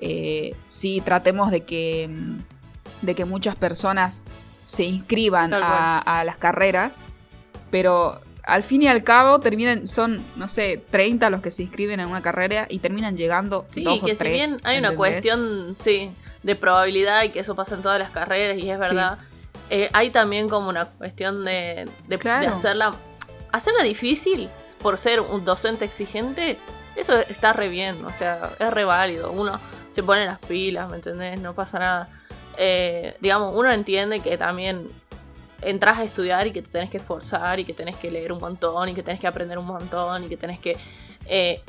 eh, sí tratemos de que, mm, de que muchas personas se inscriban a las carreras, pero al fin y al cabo terminan, son, no sé, 30 los que se inscriben en una carrera y terminan llegando Sí, dos o que si tres, bien hay una cuestión, sí, de probabilidad y que eso pasa en todas las carreras y es verdad, eh, hay también como una cuestión de, de, Claro. de hacerla, hacerla difícil por ser un docente exigente. Eso está re bien, o sea, es re válido. Uno se pone las pilas, ¿me entendés? No pasa nada. Eh, digamos, uno entiende que también entras a estudiar y que te tenés que esforzar y que tenés que leer un montón y que tenés que aprender un montón y que tenés que eh,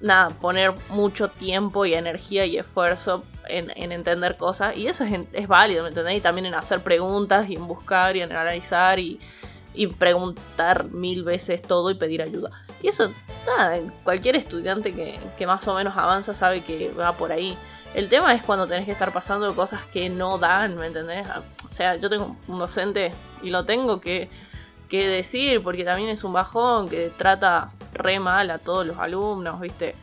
nada, poner mucho tiempo y energía y esfuerzo en, en entender cosas. Y eso es, es válido, ¿me entendés? Y también en hacer preguntas y en buscar y en analizar y, y preguntar mil veces todo y pedir ayuda. Y eso, nada, cualquier estudiante que, que más o menos avanza sabe que va por ahí. El tema es cuando tenés que estar pasando cosas que no dan, ¿me entendés? O sea, yo tengo un docente y lo tengo que, que decir porque también es un bajón que trata re mal a todos los alumnos, ¿viste?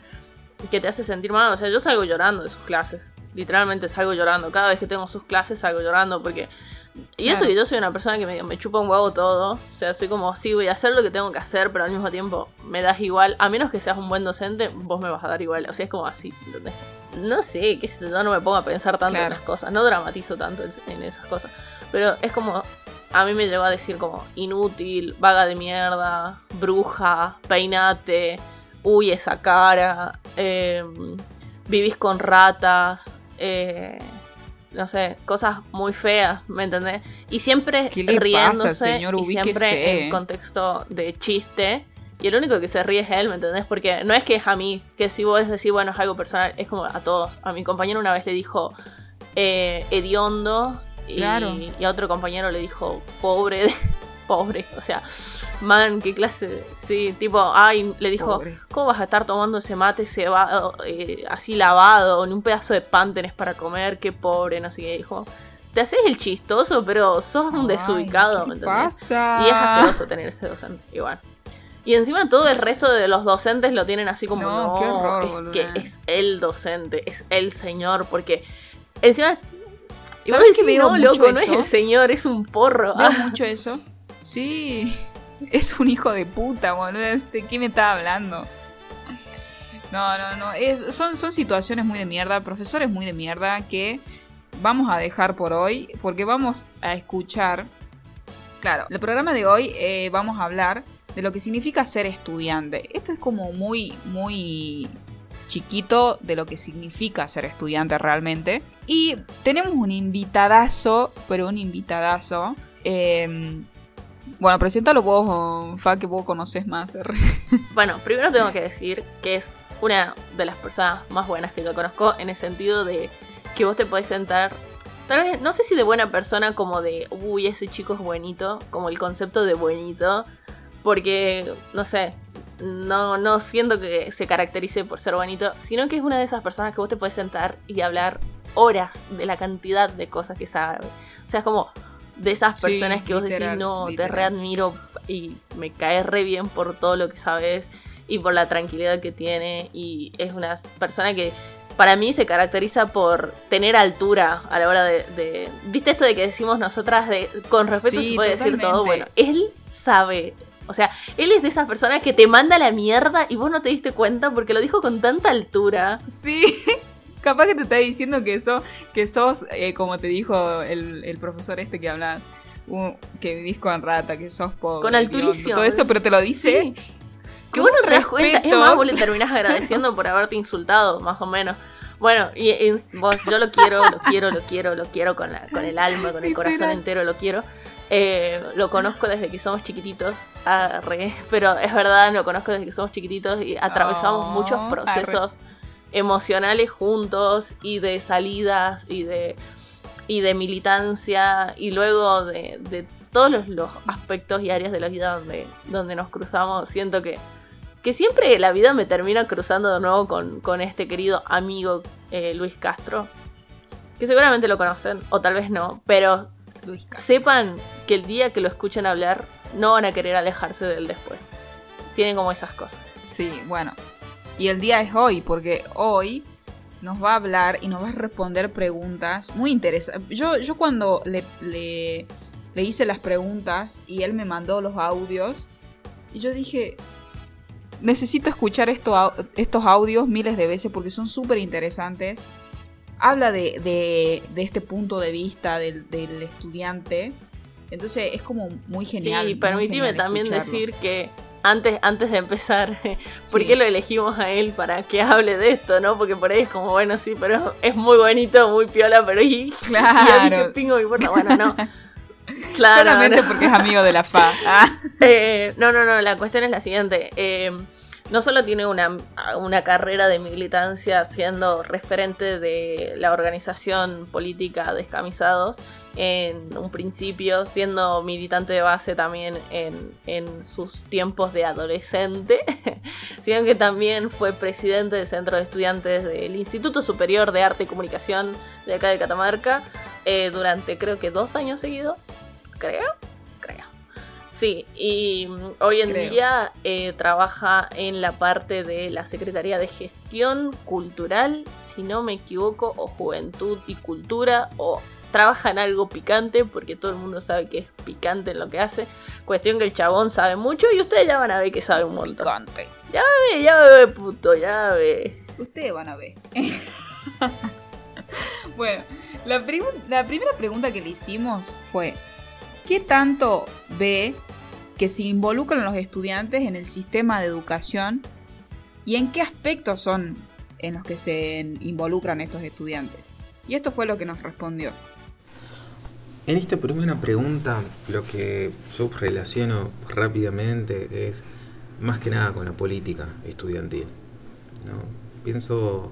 Que te hace sentir mal. O sea, yo salgo llorando de sus clases. Literalmente salgo llorando. Cada vez que tengo sus clases salgo llorando porque... Y eso que yo soy una persona que me, me chupa un huevo todo. O sea, soy como, sí, voy a hacer lo que tengo que hacer, pero al mismo tiempo me das igual. A menos que seas un buen docente, vos me vas a dar igual. O sea, es como así, ¿entendés? No sé, qué sé yo, no me pongo a pensar tanto en las cosas. No dramatizo tanto en, en esas cosas. Pero es como, a mí me llegó a decir como inútil, vaga de mierda, bruja, peinate, uy esa cara, eh, vivís con ratas, eh, no sé, cosas muy feas, ¿me entendés? Y siempre ¿Qué le riéndose pasa, señor? y siempre en contexto de chiste. Y el único que se ríe es él, ¿me entendés? Porque no es que es a mí, que si vos decís, bueno, es algo personal, es como a todos. A mi compañero una vez le dijo eh, hediondo y, Claro. y a otro compañero le dijo pobre, pobre, o sea, man, qué clase, de- sí, tipo, ay, le dijo, Pobre. ¿cómo vas a estar tomando ese mate cebado, eh, así lavado, ni un pedazo de pan tenés para comer, qué pobre, no sé qué, dijo. Te haces el chistoso, pero sos un Ay, desubicado, ¿qué ¿me entendés? pasa? Y es asqueroso tener ese docente, igual. Y encima todo el resto de los docentes lo tienen así como, No, no, qué horror, es que es el docente, es el señor, porque encima... ¿Sabes que veo no, mucho loco, no es eso? el señor, es un porro. ¿Veo Ah, mucho eso? Sí. Es un hijo de puta, boludo. ¿De qué me estaba hablando? No, no, no. Es- son, son situaciones muy de mierda, profesores muy de mierda que vamos a dejar por hoy porque vamos a escuchar. Claro, el programa de hoy eh, vamos a hablar de lo que significa ser estudiante. Esto es como muy, muy chiquito de lo que significa ser estudiante realmente. Y tenemos un invitadazo, pero un invitadazo. eh, bueno, preséntalo vos, Fa, que vos conoces más. Bueno, primero tengo que decir que es una de las personas más buenas que yo conozco en el sentido de que vos te podés sentar, tal vez, no sé si de buena persona como de, uy, ese chico es buenito, como el concepto de buenito, porque, no sé, no, no siento que se caracterice por ser bonito, sino que es una de esas personas que vos te puedes sentar y hablar horas de la cantidad de cosas que sabe. O sea, es como de esas Sí, personas que vos literal, decís, no, te literal. readmiro y me caes re bien por todo lo que sabes y por la tranquilidad que tiene. Y es una persona que para mí se caracteriza por tener altura a la hora de. de- ¿Viste esto de que decimos nosotras de con respeto Sí, se puede decir todo? Bueno, él sabe. O sea, él es de esas personas que te manda a la mierda y vos no te diste cuenta porque lo dijo con tanta altura. Sí, capaz que te está diciendo que, sos que sos, eh, como te dijo el, el profesor este que hablas, que vivís con rata, que sos pobre. Con alturísimo. Todo eso, pero te lo dice. Sí. Que vos no te das cuenta. Es más, vos le terminás agradeciendo por haberte insultado, más o menos. Bueno, y, y vos, yo lo quiero, lo quiero, lo quiero, lo quiero con, la, con el alma, con el corazón entero, lo quiero. Eh, lo conozco desde que somos chiquititos, arre, pero es verdad, lo conozco desde que somos chiquititos y atravesamos Oh, muchos procesos emocionales juntos y de salidas y de, y de militancia y luego de, de todos los, los aspectos y áreas de la vida donde, donde nos cruzamos. Siento que, que siempre la vida me termina cruzando de nuevo con, con este querido amigo eh, Luis Castro. Que seguramente lo conocen, o tal vez no, pero Luis sepan que el día que lo escuchen hablar, no van a querer alejarse de él después. Tienen como esas cosas. Sí, bueno. Y el día es hoy, porque hoy nos va a hablar y nos va a responder preguntas muy interesantes. Yo, yo cuando le, le, le hice las preguntas y él me mandó los audios, y yo dije, necesito escuchar esto, estos audios miles de veces porque son súper interesantes. Habla de, de- de este punto de vista del, del estudiante. Entonces es como muy genial. sí, genial también escucharlo. decir que antes, antes de empezar, ¿por Sí. qué lo elegimos a él para que hable de esto, no? Porque por ahí es como, bueno, sí, pero es muy bonito, muy piola, pero y, y a mí Claro. qué pingo me importa. Bueno, no. Claro, Solamente no. porque es amigo de la FA. Ah. Eh, no, no, no, la cuestión es la siguiente. Eh, no solo tiene una, una carrera de militancia siendo referente de la organización política Descamisados, en un principio siendo militante de base también en, en sus tiempos de adolescente, sino que también fue presidente del Centro de Estudiantes del Instituto Superior de Arte y Comunicación de acá de Catamarca eh, durante creo que dos años seguidos, creo, creo. Sí, y mm, hoy en Creo. día eh, trabaja en la parte de la Secretaría de Gestión Cultural, si no me equivoco, o Juventud y Cultura, o trabaja en algo picante, porque todo el mundo sabe que es picante en lo que hace. Cuestión que el chabón sabe mucho y ustedes ya van a ver que sabe un montón. Picante. Ya ve, ya ve, puto, ya ve. Ustedes van a ver. bueno, la, la primera pregunta que le hicimos fue: ¿Qué tanto ve que se involucran los estudiantes en el sistema de educación y en qué aspectos son en los que se involucran estos estudiantes? Y esto fue lo que nos respondió. En esta primera pregunta, lo que yo relaciono rápidamente es más que nada con la política estudiantil. Pienso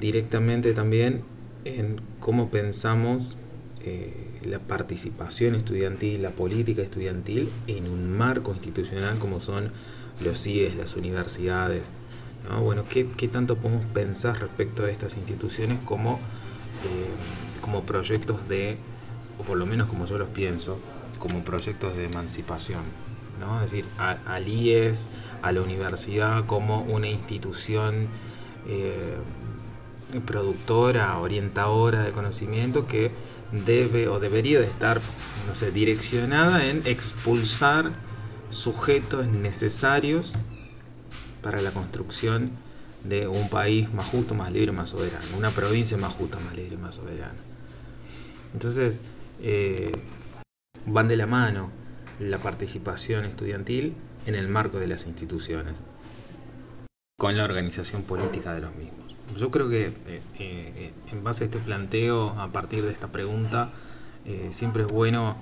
directamente también en cómo pensamos eh, la participación estudiantil, la política estudiantil en un marco institucional como son los CIES, las universidades. ¿no? Bueno, ¿qué, qué tanto podemos pensar respecto a estas instituciones como, eh, como proyectos de, o por lo menos como yo los pienso, como proyectos de emancipación? ¿no? Es decir, a- al IES, a la universidad como una institución eh, productora, orientadora de conocimiento que debe o debería de estar, no sé, direccionada en expulsar sujetos necesarios para la construcción de un país más justo, más libre, más soberano, una provincia más justa, más libre, más soberana. Entonces, eh, van de la mano la participación estudiantil en el marco de las instituciones, con la organización política de los mismos. Yo creo que eh, eh, en base a este planteo, a partir de esta pregunta, eh, siempre es bueno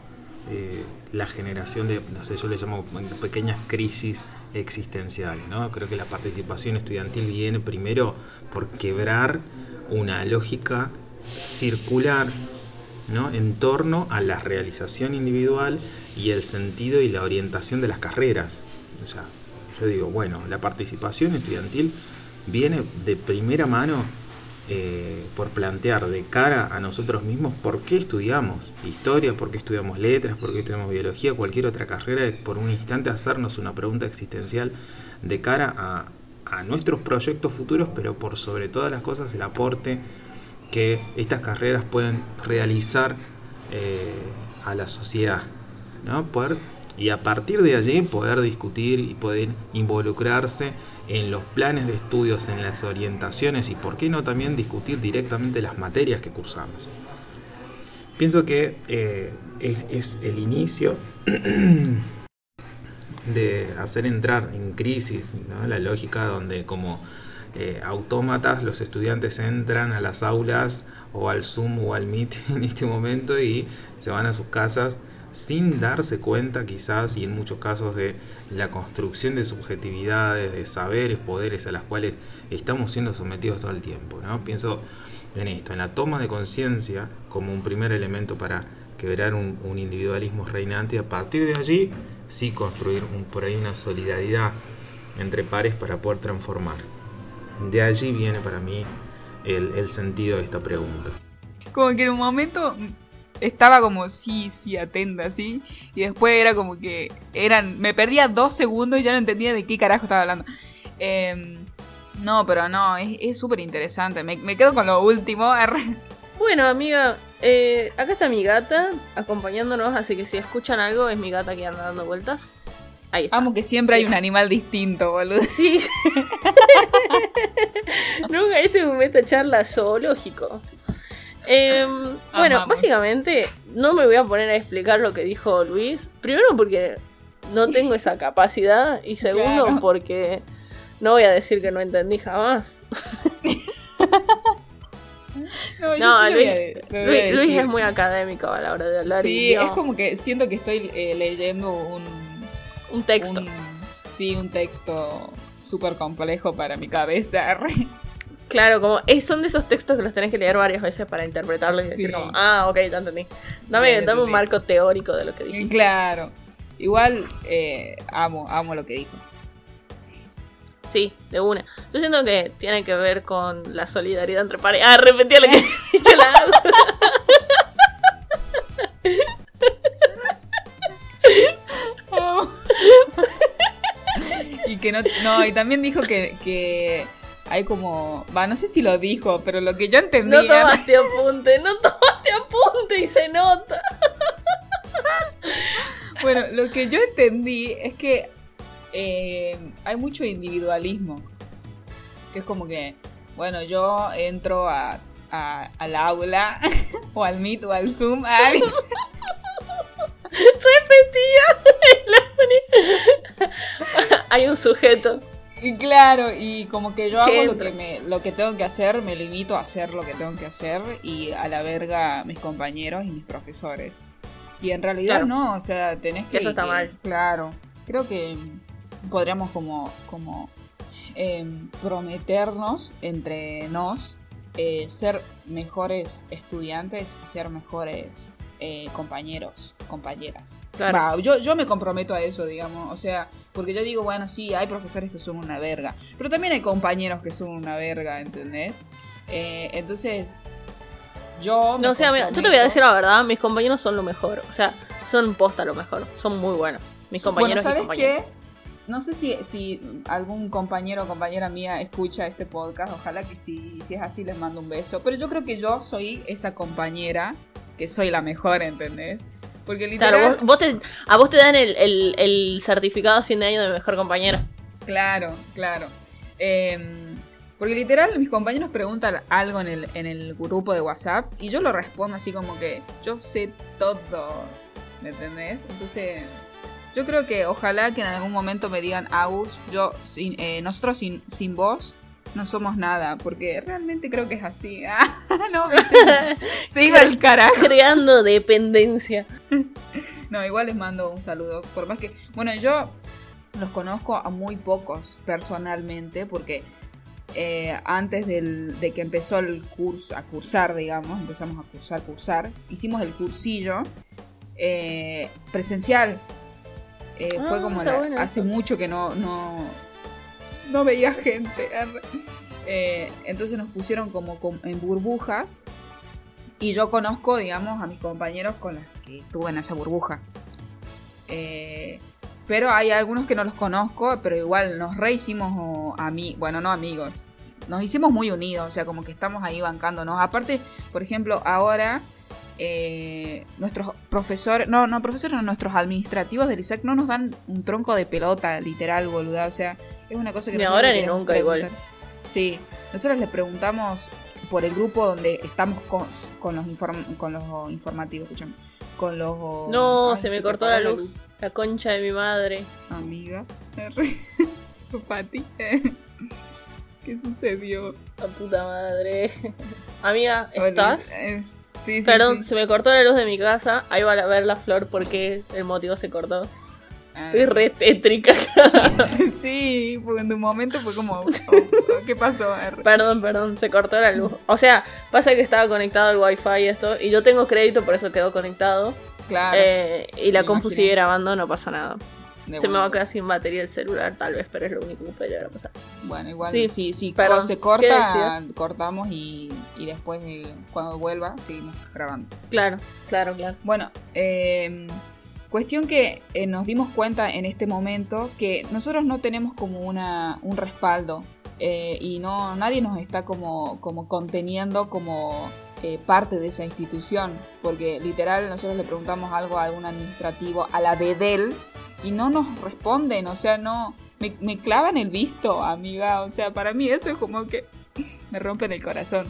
la generación de, no sé, yo le llamo pequeñas crisis existenciales, ¿no? Creo que la participación estudiantil viene primero por quebrar una lógica circular ¿no? en torno a la realización individual y el sentido y la orientación de las carreras. O sea, yo digo, bueno, la participación estudiantil viene de primera mano eh, por plantear de cara a nosotros mismos por qué estudiamos historia, por qué estudiamos letras, por qué estudiamos biología, cualquier otra carrera, por un instante hacernos una pregunta existencial de cara a, nuestros proyectos futuros, pero por sobre todas las cosas el aporte que estas carreras pueden realizar eh, a la sociedad, ¿no? Poder, y a partir de allí poder discutir y poder involucrarse en los planes de estudios, en las orientaciones y por qué no también discutir directamente las materias que cursamos. Pienso que eh, es, el inicio de hacer entrar en crisis la lógica donde como eh, autómatas los estudiantes entran a las aulas o al Zoom o al Meet en este momento y se van a sus casas sin darse cuenta quizás y en muchos casos de la construcción de subjetividades, de saberes, poderes a las cuales estamos siendo sometidos todo el tiempo. ¿no? Pienso en esto, en la toma de conciencia como un primer elemento para quebrar un, un, individualismo reinante y a partir de allí sí construir por ahí una solidaridad entre pares para poder transformar. De allí viene para mí el, el sentido de esta pregunta. Como que en un momento estaba como sí, sí, atenta, sí. Y después era como que eran. Me perdía dos segundos y ya no entendía de qué carajo estaba hablando. Eh, no, pero no, es súper interesante. Me, me, quedo con lo último. Bueno, amiga, eh, acá está mi gata acompañándonos, así que si escuchan algo, es mi gata que anda dando vueltas. Ahí está. Amo que siempre hay un animal distinto, boludo. Sí. Nunca este es un meta charla zoológico. Eh, bueno, Amamos. básicamente no me voy a poner a explicar lo que dijo Luis. Primero porque no tengo esa capacidad y segundo claro. porque no voy a decir que no entendí jamás. no, no Luis, sí Luis, Luis, Luis, es muy académico a la hora de hablar. Sí, es como que siento que estoy eh, leyendo un... Un texto. Un, sí, un texto súper complejo para mi cabeza. Claro, como es, son de esos textos que los tenés que leer varias veces para interpretarlos y sí. decir como, ah, ok, ya entendí. Dame, dame un marco teórico de lo que dije. Claro. Igual eh, amo, amo lo que dijo. Sí, de una. Yo siento que tiene que ver con la solidaridad entre parejas. Ah, repetí lo que dije la hago. y que no, no, y también dijo que, que hay como, va, no sé si lo dijo, pero lo que yo entendí. No tomaste apunte, no tomaste apunte y se nota. bueno, lo que yo entendí es que eh, hay mucho individualismo. Que es como que, bueno, yo entro a, a, al aula, o al Meet, o al Zoom. A Repetía. hay un sujeto. Y claro, y como que yo hago lo que, me, lo que tengo que hacer, me limito a hacer lo que tengo que hacer y a la verga mis compañeros y mis profesores. Y en realidad Claro. no, o sea, tenés que... Eso está que- mal. Claro, creo que podríamos como, como eh, prometernos entre nos eh, ser mejores estudiantes y ser mejores eh, compañeros, compañeras. Claro. Va, yo, yo me comprometo a eso, digamos. O sea, porque yo digo, bueno, sí, hay profesores que son una verga. Pero también hay compañeros que son una verga, ¿entendés? Eh, entonces, yo... No, o sea, mira, yo te voy a decir la verdad, mis compañeros son lo mejor. O sea, son posta lo mejor. Son muy buenos. Mis compañeros bueno, y ¿sabes qué? No sé si, si algún compañero o compañera mía escucha este podcast. Ojalá que si, si es así les mando un beso. Pero yo creo que yo soy esa compañera que soy la mejor, ¿entendés? Porque literal... Claro, vos, vos te, a vos te dan el, el, el certificado a fin de año de mejor compañera. Claro, claro. Eh, porque literal mis compañeros preguntan algo en el, en el grupo de WhatsApp y yo lo respondo así como que yo sé todo, ¿me entendés? Entonces, yo creo que ojalá que en algún momento me digan, Agus, yo, sin, eh, nosotros sin, sin vos no somos nada, porque realmente creo que es así. Ah, se iba al carajo. Creando dependencia. No, igual les mando un saludo. Por más que. Bueno, yo los conozco a muy pocos personalmente, porque eh, antes del- de que empezó el curso, a cursar, digamos, empezamos a cursar, cursar, hicimos el cursillo eh, presencial. Eh, Ah, fue como la- bueno hace eso. mucho que no, no, no veía gente. Eh, entonces nos pusieron como, com- en burbujas. Y yo conozco, digamos, a mis compañeros con los que estuve en esa burbuja. Eh, pero hay algunos que no los conozco, pero igual nos rehicimos a mí, bueno, no amigos. Nos hicimos muy unidos, o sea, como que estamos ahí bancándonos. Aparte, por ejemplo, ahora eh, nuestros profesores, no, no profesores, no, nuestros administrativos del ISAC no nos dan un tronco de pelota, literal, boluda. O sea, es una cosa que Ni ahora ni nunca igual. preguntar. Sí, nosotros les preguntamos por el grupo donde estamos con, con los, inform- con los informativos, escúchame. Con los... No, Ay, se me cortó la luz. La concha de mi madre. Amiga. Pati. ¿Qué sucedió? La puta madre. Amiga, ¿estás? eh, sí, sí. Perdón, sí. se me cortó la luz de mi casa. Ahí va a ver la flor porque el motivo se cortó. Ah, Estoy re tétrica. sí, porque en un momento fue como. oh, ¿Qué pasó? Perdón, perdón, se cortó la luz. O sea, pasa que estaba conectado al wifi y esto. Y yo tengo crédito, por eso quedó conectado. Claro. Eh, y la compu sigue grabando, no pasa nada. de Se me va a quedar sin batería el celular, tal vez, pero es lo único que puede llegar a pasar. Bueno, igual, Sí, sí, sí, perdón, se ¿qué corta, cortamos y, y después, eh, cuando vuelva, seguimos grabando. Claro, claro, claro. Bueno, eh, cuestión que eh, nos dimos cuenta en este momento que nosotros no tenemos como una, un respaldo eh, y no nadie nos está como, como conteniendo como eh, parte de esa institución, porque literal nosotros le preguntamos algo a algún administrativo, a la BEDEL, y no nos responden, o sea, no, me, me clavan el visto, amiga, o sea, para mí eso es como que me rompen el corazón.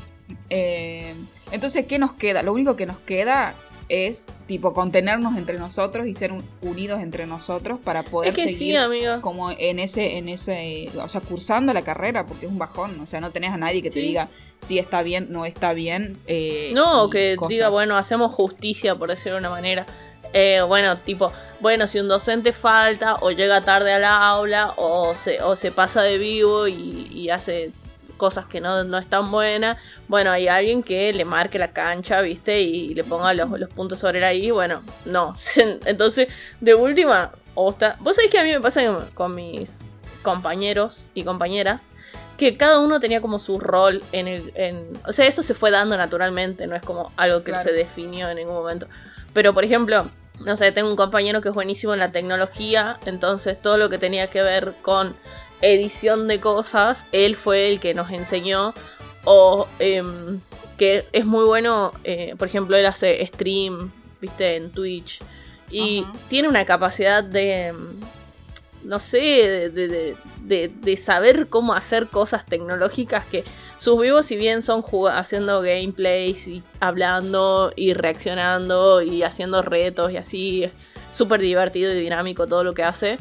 Entonces, ¿qué nos queda? Lo único que nos queda es, tipo, contenernos entre nosotros y ser un- unidos entre nosotros para poder Es que sí, seguir como en ese, en ese, o sea, cursando la carrera, porque es un bajón, o sea, no tenés a nadie que te diga si está bien, no está bien. eh, No, que cosas. diga, bueno, hacemos justicia, por decirlo de una manera. Eh, bueno, tipo, bueno, si un docente falta o llega tarde a la aula o se, o se pasa de vivo y, y hace cosas que no, no están buenas, bueno, hay alguien que le marque la cancha, ¿viste? Y, le ponga los, los puntos sobre la I, bueno, no. Entonces, de última, o está... Vos sabés que a mí me pasa con- con mis compañeros y compañeras que cada uno tenía como su rol en el... En, o sea, eso se fue dando naturalmente, no es como algo que Claro. se definió en ningún momento. Pero, por ejemplo, no sé, tengo un compañero que es buenísimo en la tecnología, entonces todo lo que tenía que ver con edición de cosas, él fue el que nos enseñó. O em, que es muy bueno, eh, por ejemplo, él hace stream, viste, en Twitch. Y tiene una capacidad de, em, no sé, de, de- de- de- de saber cómo hacer cosas tecnológicas que sus vivos, si bien son haciendo gameplays y hablando y reaccionando y haciendo retos y así, es súper divertido y dinámico todo lo que hace,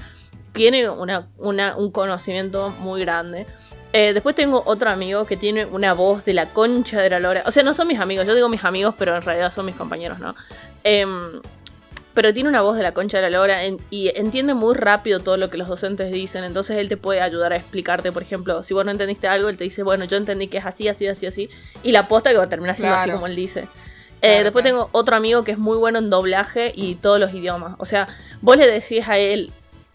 tiene una, una- un conocimiento muy grande. Eh, después tengo otro amigo que tiene una voz de la concha de la lora. O sea, no son mis amigos, yo digo mis amigos, pero en realidad son mis compañeros, ¿no? Em, pero tiene una voz de la concha de la lora en- y entiende muy rápido todo lo que los docentes dicen. Entonces él te puede ayudar a explicarte, por ejemplo, si vos no entendiste algo, él te dice, bueno, yo entendí que es así, así, así, así. Y la posta que va a terminar siendo así como él dice. Eh, Claro, después claro. tengo otro amigo que es muy bueno en doblaje y todos los idiomas. O sea, vos le decís a él,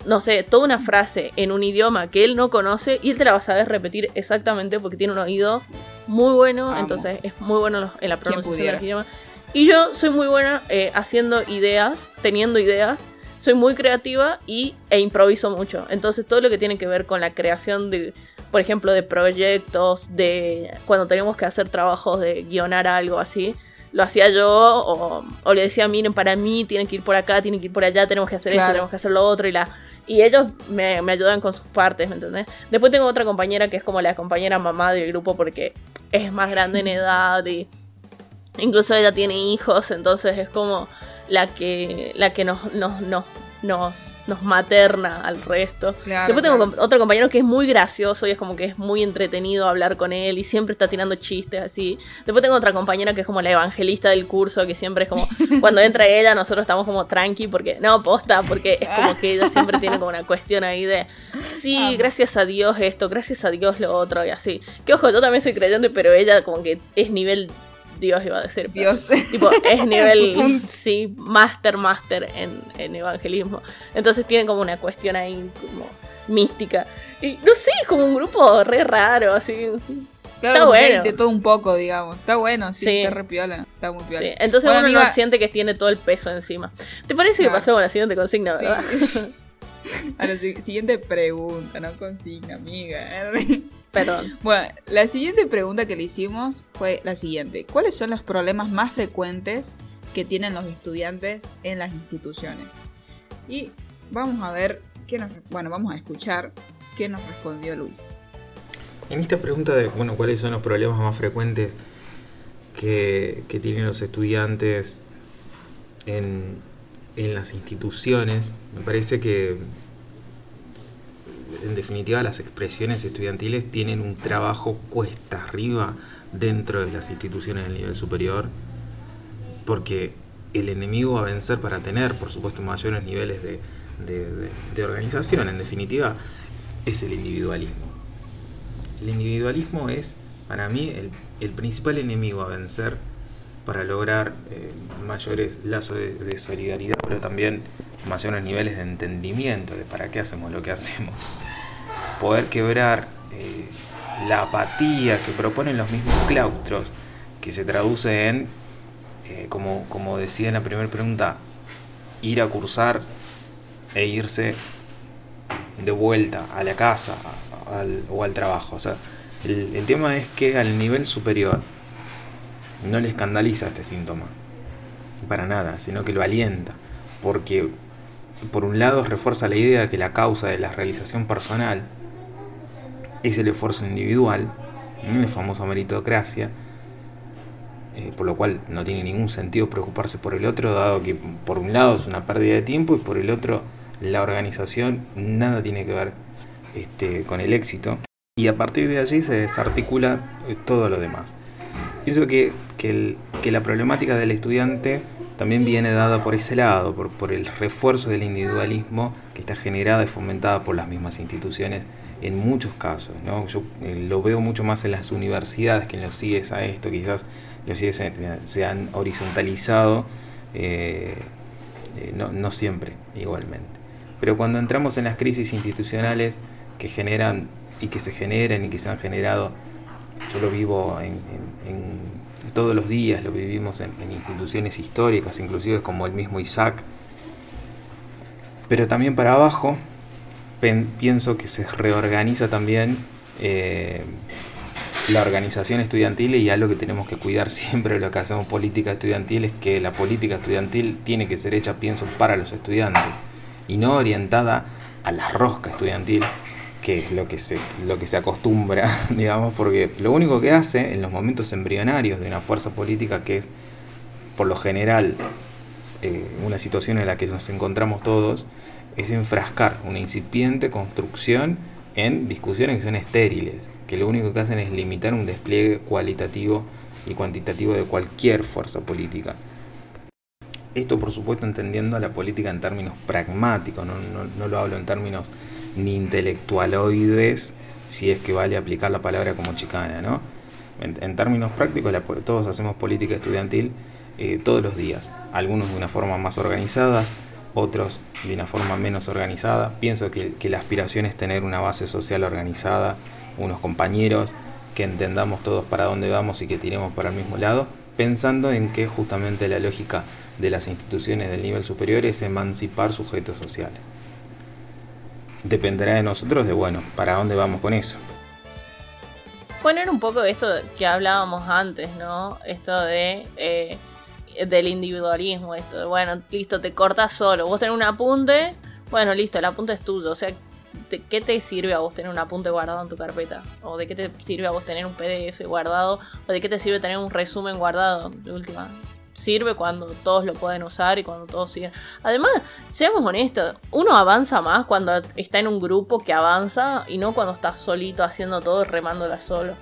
no sé, toda una frase en un idioma que él no conoce y él te la va a saber repetir exactamente porque tiene un oído muy bueno, Amo. entonces es muy bueno en la pronunciación de los idiomas. Y yo soy muy buena eh, haciendo ideas, teniendo ideas. Soy muy creativa y, e improviso mucho. Entonces todo lo que tiene que ver con la creación de, por ejemplo, de proyectos, de cuando tenemos que hacer trabajos de guionar algo así, lo hacía yo o, o le decía, miren, para mí tienen que ir por acá, tienen que ir por allá, tenemos que hacer esto, tenemos que hacer lo otro y la... Y ellos me, me ayudan con sus partes, ¿me entendés? Después tengo otra compañera que es como la compañera mamá del grupo porque es más grande en edad y incluso ella tiene hijos, entonces es como la que, la que nos, nos, nos, nos, nos materna al resto. Claro, Después tengo claro. otro compañero que es muy gracioso y es como que es muy entretenido hablar con él y siempre está tirando chistes así. Después tengo otra compañera que es como la evangelista del curso, que siempre es como, cuando entra ella nosotros estamos como tranqui porque, no, posta, porque es como que ella siempre tiene como una cuestión ahí de, sí, gracias a Dios esto, gracias a Dios lo otro y así. Que ojo, yo también soy creyente, pero ella como que es nivel Dios iba a decir. pero, Dios. Tipo, es nivel, sí, master, master en, en evangelismo. Entonces tienen como una cuestión ahí como mística. Y no sé, es como un grupo re raro, así. Claro, Está bueno. de todo un poco, digamos. Está bueno, sí, Sí. está re piola. Está muy piola. Sí, Entonces Bueno, uno amiga, no siente que tiene todo el peso encima. ¿Te parece que Claro. pasemos a la siguiente consigna, Sí. verdad? A la si- siguiente pregunta, no consigna, amiga. Perdón. Bueno, la siguiente pregunta que le hicimos fue la siguiente. ¿Cuáles son los problemas más frecuentes que tienen los estudiantes en las instituciones? Y vamos a ver qué nos... Bueno, vamos a escuchar qué nos respondió Luis. En esta pregunta de, bueno, ¿cuáles son los problemas más frecuentes que, que tienen los estudiantes en, en las instituciones? Me parece que, en definitiva, las expresiones estudiantiles tienen un trabajo cuesta arriba dentro de las instituciones del nivel superior, porque el enemigo a vencer para tener, por supuesto, mayores niveles de, de- organización, en definitiva, es el individualismo. El individualismo es, para mí, el principal enemigo a vencer para lograr eh, mayores lazos de, solidaridad, pero también mayores niveles de entendimiento de para qué hacemos lo que hacemos. Poder quebrar eh, la apatía que proponen los mismos claustros, que se traduce en, eh, como, como decía en la primera pregunta, ir a cursar e irse de vuelta a la casa o al trabajo. O sea, el tema es que al nivel superior no le escandaliza este síntoma, para nada, sino que lo alienta, porque por un lado refuerza la idea de que la causa de la realización personal es el esfuerzo individual, la famosa meritocracia, eh, por lo cual no tiene ningún sentido preocuparse por el otro, dado que por un lado es una pérdida de tiempo y por el otro la organización nada tiene que ver este, con el éxito. Y a partir de allí se desarticula eh, todo lo demás. Pienso que, que, la problemática del estudiante también viene dada por ese lado, por, por el refuerzo del individualismo que está generada y fomentada por las mismas instituciones en muchos casos. ¿no? Yo eh, lo veo mucho más en las universidades que en los CIES a esto, quizás los CIES se, se han horizontalizado, eh, eh, no, no siempre igualmente. Pero cuando entramos en las crisis institucionales que generan y que se generan y que se han generado, yo lo vivo en, en- todos los días, lo vivimos en, instituciones históricas, inclusive como el mismo Isaac. Pero también para abajo, pienso que se reorganiza también eh, la organización estudiantil y algo que tenemos que cuidar siempre lo que hacemos política estudiantil es que la política estudiantil tiene que ser hecha, pienso, para los estudiantes y no orientada a la rosca estudiantil, que es lo que se, lo que se acostumbra, digamos, porque lo único que hace en los momentos embrionarios de una fuerza política que es, por lo general, eh, una situación en la que nos encontramos todos, es enfrascar una incipiente construcción en discusiones que son estériles, que lo único que hacen es limitar un despliegue cualitativo y cuantitativo de cualquier fuerza política. Esto, por supuesto, entendiendo a la política en términos pragmáticos, no, no- no lo hablo en términos ni intelectualoides, si es que vale aplicar la palabra como chicana, ¿no? En, términos prácticos, la todos hacemos política estudiantil eh, todos los días, algunos de una forma más organizada, otros de una forma menos organizada. Pienso que, que la aspiración es tener una base social organizada, unos compañeros, que entendamos todos para dónde vamos y que tiremos para el mismo lado, pensando en que justamente la lógica de las instituciones del nivel superior es emancipar sujetos sociales. Dependerá de nosotros de, bueno, para dónde vamos con eso. Poner un poco de esto que hablábamos antes, ¿no? Esto de eh, del individualismo, esto de, bueno, listo, te cortas solo. Vos tenés un apunte, bueno, listo, el apunte es tuyo. O sea, ¿de qué te sirve a vos tener un apunte guardado en tu carpeta? ¿O de qué te sirve a vos tener un PDF guardado? ¿O de qué te sirve tener un resumen guardado? De última. Sirve cuando todos lo pueden usar y cuando todos siguen. Además, seamos honestos, uno avanza más cuando está en un grupo que avanza y no cuando está solito haciendo todo remándola solo.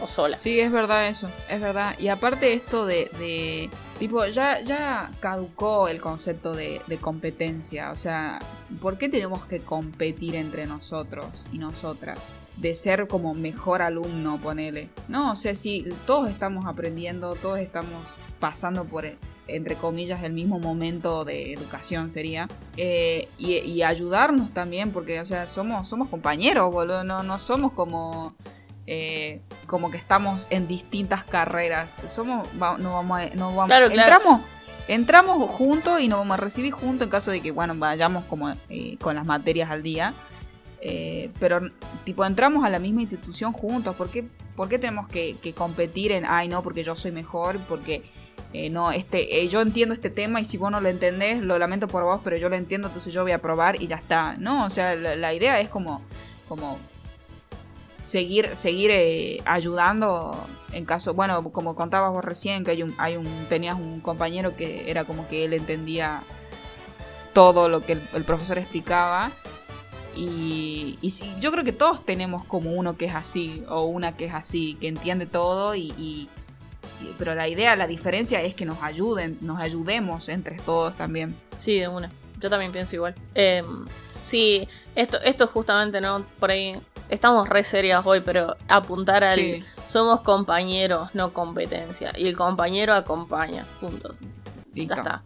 O sola. Sí, es verdad eso, es verdad. Y aparte esto de, tipo, ya, ya caducó el concepto de, competencia. O sea, ¿por qué tenemos que competir entre nosotros y nosotras? de ser como mejor alumno, ponele. No, o sea, sí, todos estamos aprendiendo, todos estamos pasando por, entre comillas, el mismo momento de educación sería. Eh, y, ayudarnos también, porque, o sea, somos, somos compañeros, boludo, no, no somos como... Eh, como que estamos en distintas carreras. Somos, no vamos, no vamos, entramos, entramos juntos y nos vamos a recibir juntos en caso de que, bueno, vayamos como eh, con las materias al día. Eh, pero, tipo, entramos a la misma institución juntos. ¿Por qué, tenemos que, competir en, ay, no, porque yo soy mejor, porque no, este, yo entiendo este tema y si vos no lo entendés, lo lamento por vos, pero yo lo entiendo, entonces yo voy a probar y ya está. No, o sea, la, la idea es como, como seguir, seguir eh, ayudando en caso, bueno, como contabas vos recién, que hay un, hay un, tenías un compañero que era como que él entendía todo lo que el, profesor explicaba. Y, y yo creo que todos tenemos como uno que es así, o una que es así, que entiende todo y, pero la idea, la diferencia es que nos ayuden, nos ayudemos entre todos también. Sí, de una. Yo también pienso igual. Eh, sí, esto, esto justamente, ¿no? Por ahí estamos re serias hoy, pero apuntar al somos compañeros, no competencia. Y el compañero acompaña. Punto. Ya está.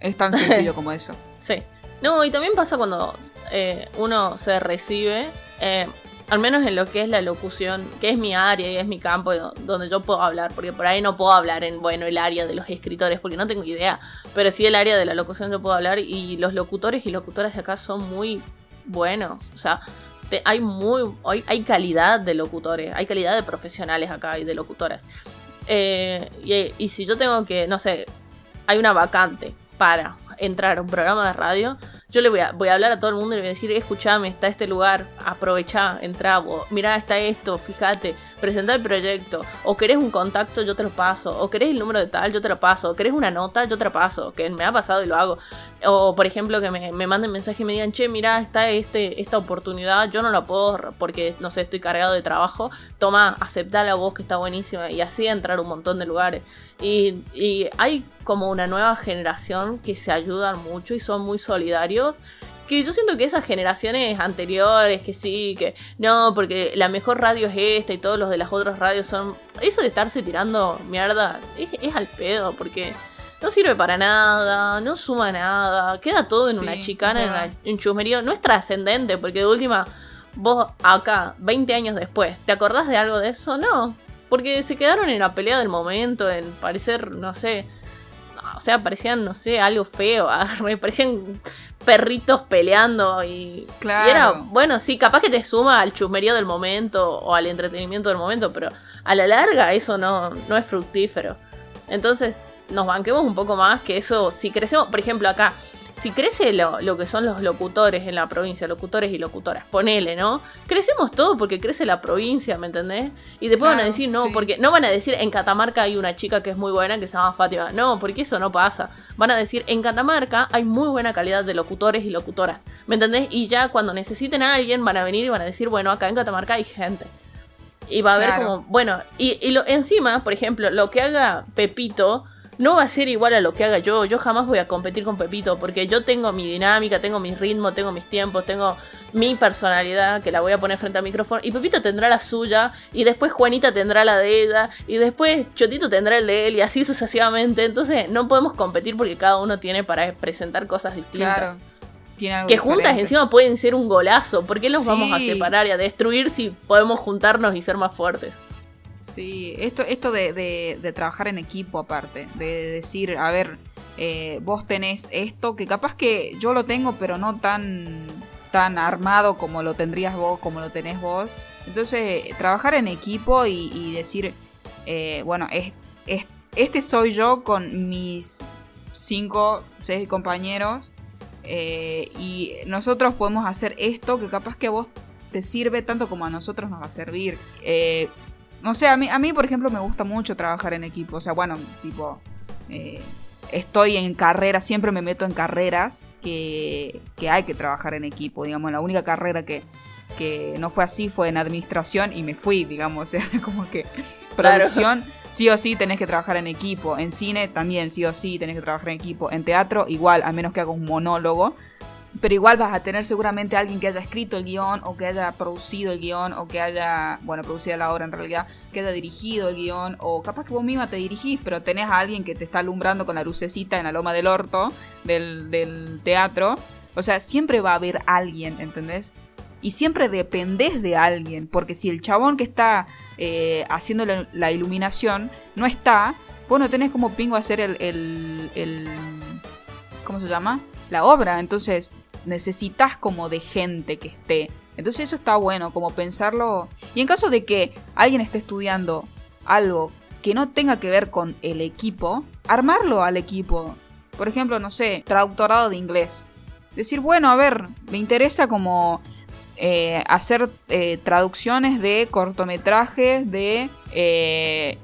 Es tan sencillo como eso. Sí. No, y también pasa cuando eh, uno se recibe, eh, al menos en lo que es la locución, que es mi área y es mi campo donde yo puedo hablar, porque por ahí no puedo hablar en, bueno, el área de los escritores, porque no tengo idea, pero sí el área de la locución yo puedo hablar y los locutores y locutoras de acá son muy buenos, o sea, hay muy hay, calidad de locutores, hay calidad de profesionales acá y de locutoras. Eh, y si yo tengo que, no sé, hay una vacante para entrar a un programa de radio, yo le voy a, voy a hablar a todo el mundo y le voy a decir, escúchame, está este lugar, aprovechá, entra, mirá, está esto, fíjate, presenta el proyecto, o querés un contacto, yo te lo paso, o querés el número de tal, yo te lo paso, o querés una nota, yo te lo paso, que me ha pasado y lo hago. O por ejemplo, que me, me manden mensaje y me digan, che, mirá, está este, esta oportunidad, yo no la puedo porque, no sé, estoy cargado de trabajo, toma, aceptá la voz que está buenísima, y así entrar un montón de lugares. Y, y hay como una nueva generación que se ayudan mucho y son muy solidarios. Que yo siento que esas generaciones anteriores, que sí, que no, porque la mejor radio es esta y todos los de las otras radios son. Eso de estarse tirando mierda es, al pedo, porque no sirve para nada, no suma nada, queda todo en una chicana, en, una, en chusmerío. No es trascendente, porque de última, vos acá, 20 años después, ¿te acordás de algo de eso? No. Porque se quedaron en la pelea del momento, en parecer, no sé, o sea, parecían, no sé, algo feo, me parecían perritos peleando y, claro. era, bueno, sí, capaz que te suma al chumerío del momento o al entretenimiento del momento, pero a la larga eso no, no es fructífero. Entonces, nos banquemos un poco más que eso, si crecemos, por ejemplo, acá, si crece lo, que son los locutores en la provincia, locutores y locutoras, ponele, ¿no? Crecemos todo porque crece la provincia, ¿me entendés? Y después van a decir, no, porque no van a decir en Catamarca hay una chica que es muy buena que se llama Fátima. No, porque eso no pasa. Van a decir, en Catamarca hay muy buena calidad de locutores y locutoras, ¿me entendés? Y ya cuando necesiten a alguien van a venir y van a decir, bueno, acá en Catamarca hay gente. Y va a haber como, bueno, y, y lo, encima, por ejemplo, lo que haga Pepito no va a ser igual a lo que haga yo. Yo jamás voy a competir con Pepito porque yo tengo mi dinámica, tengo mi ritmo, tengo mis tiempos, tengo mi personalidad que la voy a poner frente al micrófono y Pepito tendrá la suya y después Juanita tendrá la de ella y después Chotito tendrá el de él y así sucesivamente. Entonces no podemos competir porque cada uno tiene para presentar cosas distintas. que juntas encima pueden ser un golazo. ¿Por qué los vamos a separar y a destruir si podemos juntarnos y ser más fuertes? Sí, esto, esto de, trabajar en equipo aparte, de decir, a ver, eh, vos tenés esto, que capaz que yo lo tengo, pero no tan, tan armado como lo tendrías vos, como lo tenés vos. Entonces, trabajar en equipo y, decir, eh, bueno, es, este soy yo con mis cinco, seis compañeros. Eh, y nosotros podemos hacer esto que capaz que a vos te sirve tanto como a nosotros nos va a servir. No sé, a mí, a mí, por ejemplo, me gusta mucho trabajar en equipo. O sea, bueno, tipo, eh, estoy en carreras, siempre me meto en carreras que, que, hay que trabajar en equipo. Digamos, la única carrera que, que no fue así fue en administración y me fui, digamos. O sea, como que producción, sí o sí tenés que trabajar en equipo. En cine también, sí o sí tenés que trabajar en equipo. En teatro, igual, a menos que hagas un monólogo. Pero igual vas a tener seguramente alguien que haya escrito el guion o que haya producido el guion o que haya, bueno, producido la obra en realidad, que haya dirigido el guion o capaz que vos misma te dirigís, pero tenés a alguien que te está alumbrando con la lucecita en la loma del orto del, del teatro. O sea, siempre va a haber alguien, ¿entendés? Y siempre dependés de alguien, porque si el chabón que está eh, haciendo la, la iluminación no está, vos no tenés como pingo hacer el, el, el- ¿Cómo se llama? La obra. Entonces necesitas como de gente que esté. Entonces eso está bueno, como pensarlo. Y en caso de que alguien esté estudiando algo que no tenga que ver con el equipo, armarlo al equipo. Por ejemplo, no sé, traductorado de inglés. Decir, bueno, a ver, me interesa como eh, hacer eh, traducciones de cortometrajes de eh,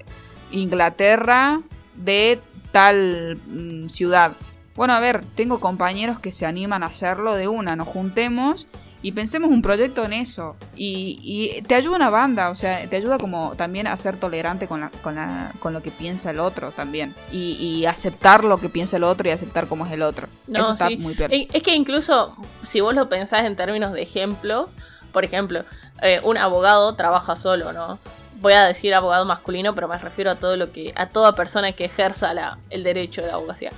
Inglaterra de tal mm, ciudad. Bueno, a ver, tengo compañeros que se animan a hacerlo de una, nos juntemos y pensemos un proyecto en eso. Y, y te ayuda una banda, o sea, te ayuda como también a ser tolerante con, la, con, la, con lo que piensa el otro también. Y, y aceptar lo que piensa el otro y aceptar cómo es el otro. No, eso está sí. muy peor. Eh, Es que incluso si vos lo pensás en términos de ejemplos, por ejemplo, eh, un abogado trabaja solo, ¿no? Voy a decir abogado masculino, pero me refiero a todo lo que a toda persona que ejerza la- el derecho de la abogacía.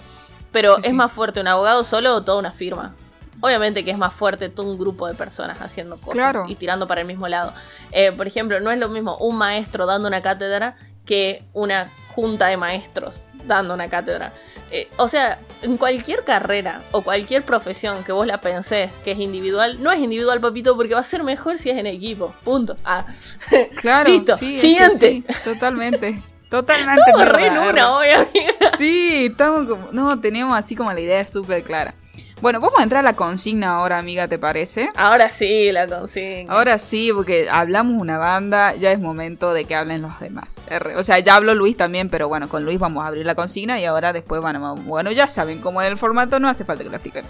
Pero Sí, es sí. más fuerte un abogado solo o toda una firma. Obviamente que es más fuerte todo un grupo de personas haciendo cosas Claro. y tirando para el mismo lado. Eh, por ejemplo, no es lo mismo un maestro dando una cátedra que una junta de maestros dando una cátedra. Eh, o sea, en cualquier carrera o cualquier profesión que vos la pensés que es individual, no es individual, papito, porque va a ser mejor si es en equipo. Punto. Ah. Claro, Listo. sí, es que Siguiente. sí, totalmente. Totalmente. Estamos re en una amiga. Sí, estamos como. No, tenemos así como la idea súper clara. Bueno, vamos a entrar a la consigna ahora, amiga, ¿te parece? Ahora sí la consigna. Ahora sí, porque hablamos una banda, ya es momento de que hablen los demás. O sea, ya habló Luis también, pero bueno, con Luis vamos a abrir la consigna y ahora después van a... Bueno, ya saben cómo es el formato, no hace falta que lo expliquen.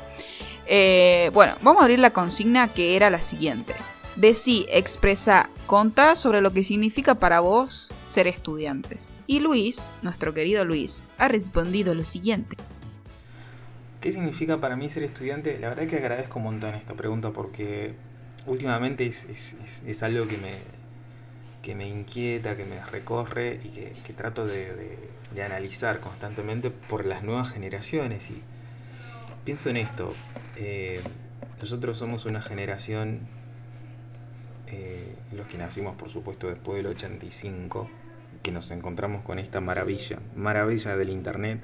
Eh, bueno, vamos a abrir la consigna que era la siguiente. Decí, expresa, contá sobre lo que significa para vos ser estudiantes. Y Luis, nuestro querido Luis, ha respondido lo siguiente. ¿Qué significa para mí ser estudiante? La verdad que agradezco un montón esta pregunta porque últimamente es, es- es- es algo que me, que me inquieta, que me recorre y que, trato de, de- de analizar constantemente por las nuevas generaciones. Y pienso en esto. eh, nosotros somos una generación, eh, los que nacimos por supuesto después del 85, que nos encontramos con esta maravilla, maravilla del Internet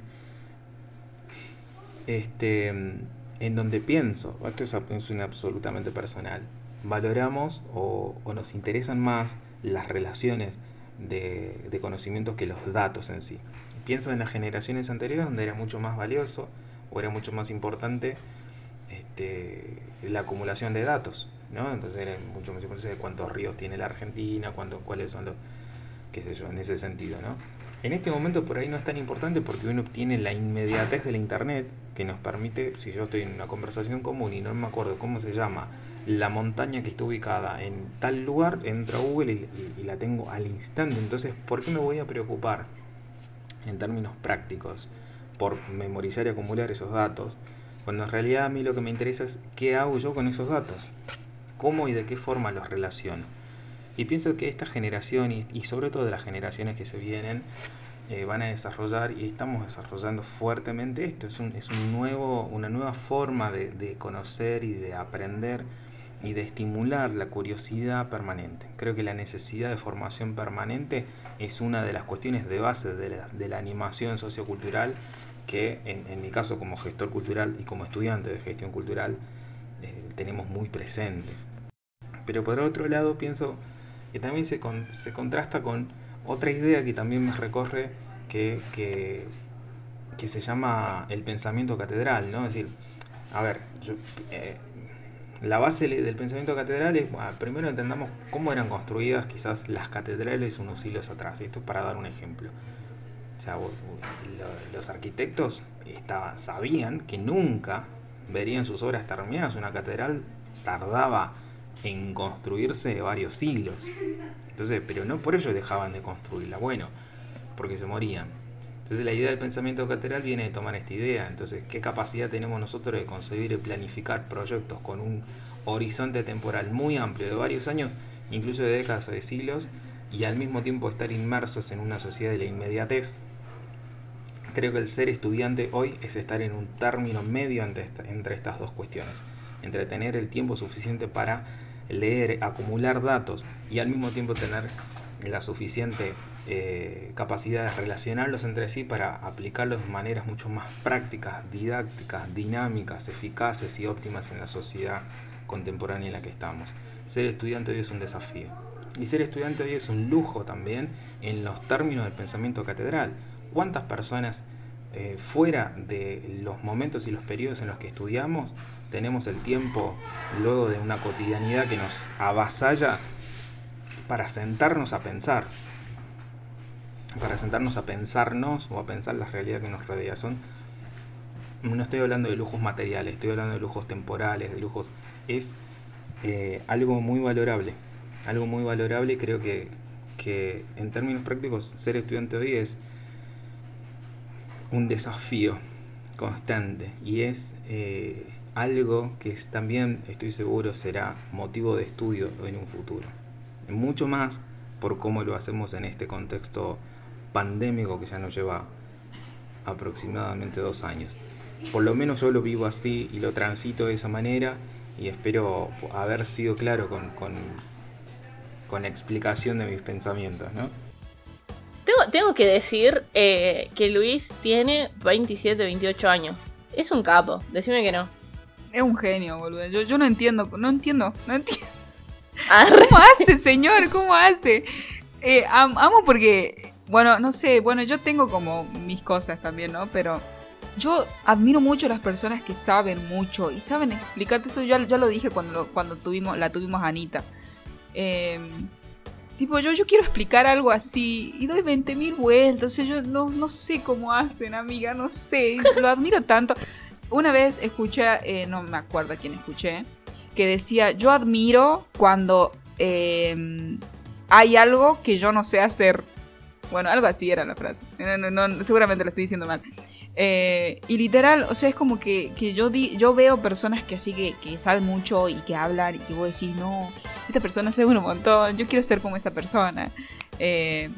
este, en donde pienso, esto es, es un absolutamente personal, valoramos o, o nos interesan más las relaciones de, conocimientos que los datos en sí. Pienso en las generaciones anteriores donde era mucho más valioso o era mucho más importante este, la acumulación de datos, Entonces era mucho más importante de cuántos ríos tiene la Argentina, cuántos, cuáles son los, qué sé yo, en ese sentido, ¿no? En este momento por ahí no es tan importante porque uno obtiene la inmediatez de la internet que nos permite, si yo estoy en una conversación común y no me acuerdo cómo se llama, la montaña que está ubicada en tal lugar, entro a Google y la tengo al instante. Entonces, ¿por qué me voy a preocupar en términos prácticos por memorizar y acumular esos datos? Cuando en realidad a mí lo que me interesa es qué hago yo con esos datos, cómo y de qué forma los relaciono. Y pienso que esta generación y, sobre todo de las generaciones que se vienen eh, van a desarrollar y estamos desarrollando fuertemente esto. Es, un, es un nuevo, una nueva forma de, de conocer y de aprender y de estimular la curiosidad permanente. Creo que la necesidad de formación permanente es una de las cuestiones de base de la, de la animación sociocultural que en, mi caso como gestor cultural y como estudiante de gestión cultural tenemos muy presente. Pero por otro lado pienso que también se, se contrasta con otra idea que también me recorre que, que, que se llama el pensamiento catedral, ¿no? Es decir, a ver, yo, eh, la base del pensamiento catedral es, primero entendamos cómo eran construidas quizás las catedrales unos siglos atrás, esto es para dar un ejemplo. O sea, los arquitectos estaban, sabían que nunca verían sus obras terminadas, una catedral tardaba en construirse varios siglos. Entonces, pero no por ello dejaban de construirla, bueno, porque se morían. Entonces la idea del pensamiento catedral viene de tomar esta idea. Entonces, ¿qué capacidad tenemos nosotros de concebir y planificar proyectos con un horizonte temporal muy amplio de varios años, incluso de décadas o de siglos, y al mismo tiempo estar inmersos en una sociedad de la inmediatez? Creo que el ser estudiante hoy es estar en un término medio entre, esta- entre estas dos cuestiones, entre tener el tiempo suficiente para leer, acumular datos y al mismo tiempo tener la suficiente eh, capacidad de relacionarlos entre sí para aplicarlos de maneras mucho más prácticas, didácticas, dinámicas, eficaces y óptimas en la sociedad contemporánea en la que estamos. Ser estudiante hoy es un desafío. Y ser estudiante hoy es un lujo también en los términos del pensamiento catedral. ¿Cuántas personas eh, fuera de los momentos y los periodos en los que estudiamos tenemos el tiempo luego de una cotidianidad que nos avasalla para sentarnos a pensar? Para sentarnos a pensarnos o a pensar la realidad que nos rodea. Son, no estoy hablando de lujos materiales, estoy hablando de lujos temporales, de lujos... Es eh, algo muy valorable. Algo muy valorable y creo que, que en términos prácticos ser estudiante hoy es un desafío constante y es eh, algo que también estoy seguro será motivo de estudio en un futuro. Mucho más por cómo lo hacemos en este contexto pandémico que ya nos lleva aproximadamente dos años. Por lo menos yo lo vivo así y lo transito de esa manera y espero haber sido claro con, con, con explicación de mis pensamientos, ¿no? Tengo, tengo que decir eh, que Luis tiene 27, 28 años. Es un capo, decime que no. Es un genio, boludo. Yo, yo no entiendo, no entiendo, no entiendo. Arre. ¿Cómo hace, señor? ¿Cómo hace? Eh, am- amo porque, bueno, no sé, bueno, yo tengo como mis cosas también, ¿no? Pero yo admiro mucho a las personas que saben mucho y saben explicarte eso. Ya, ya lo dije cuando, cuando tuvimos, la tuvimos a Anita. Eh, tipo, yo, yo quiero explicar algo así y doy 20.000 vueltas. Yo no, no sé cómo hacen, amiga, no sé. Lo admiro tanto. Una vez escuché, eh, no me acuerdo a quién escuché, que decía, yo admiro cuando eh, hay algo que yo no sé hacer. Bueno, algo así era la frase. No, no, no, seguramente lo estoy diciendo mal. Eh, y literal, o sea, es como que, que yo, di, yo veo personas que así que, que saben mucho y que hablan y que vos decís, no, esta persona sabe un montón, yo quiero ser como esta persona. Eh,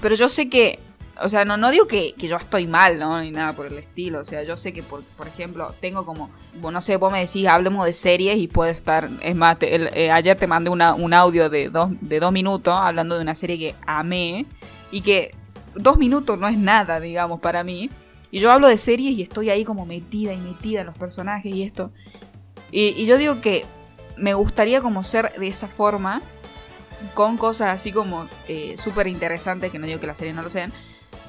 pero yo sé que, o sea, no, no digo que, que yo estoy mal, ¿no? Ni nada por el estilo. O sea, yo sé que, por, por ejemplo, tengo como, no sé, vos me decís, hablemos de series y puedo estar, es más, eh, ayer te mandé una- un audio de dos, de dos minutos hablando de una serie que amé y que dos minutos no es nada, digamos, para mí. Y yo hablo de series y estoy ahí como metida y metida en los personajes y esto. Y yo digo que me gustaría como ser de esa forma, con cosas así como eh, súper interesantes, que no digo que las series no lo sean,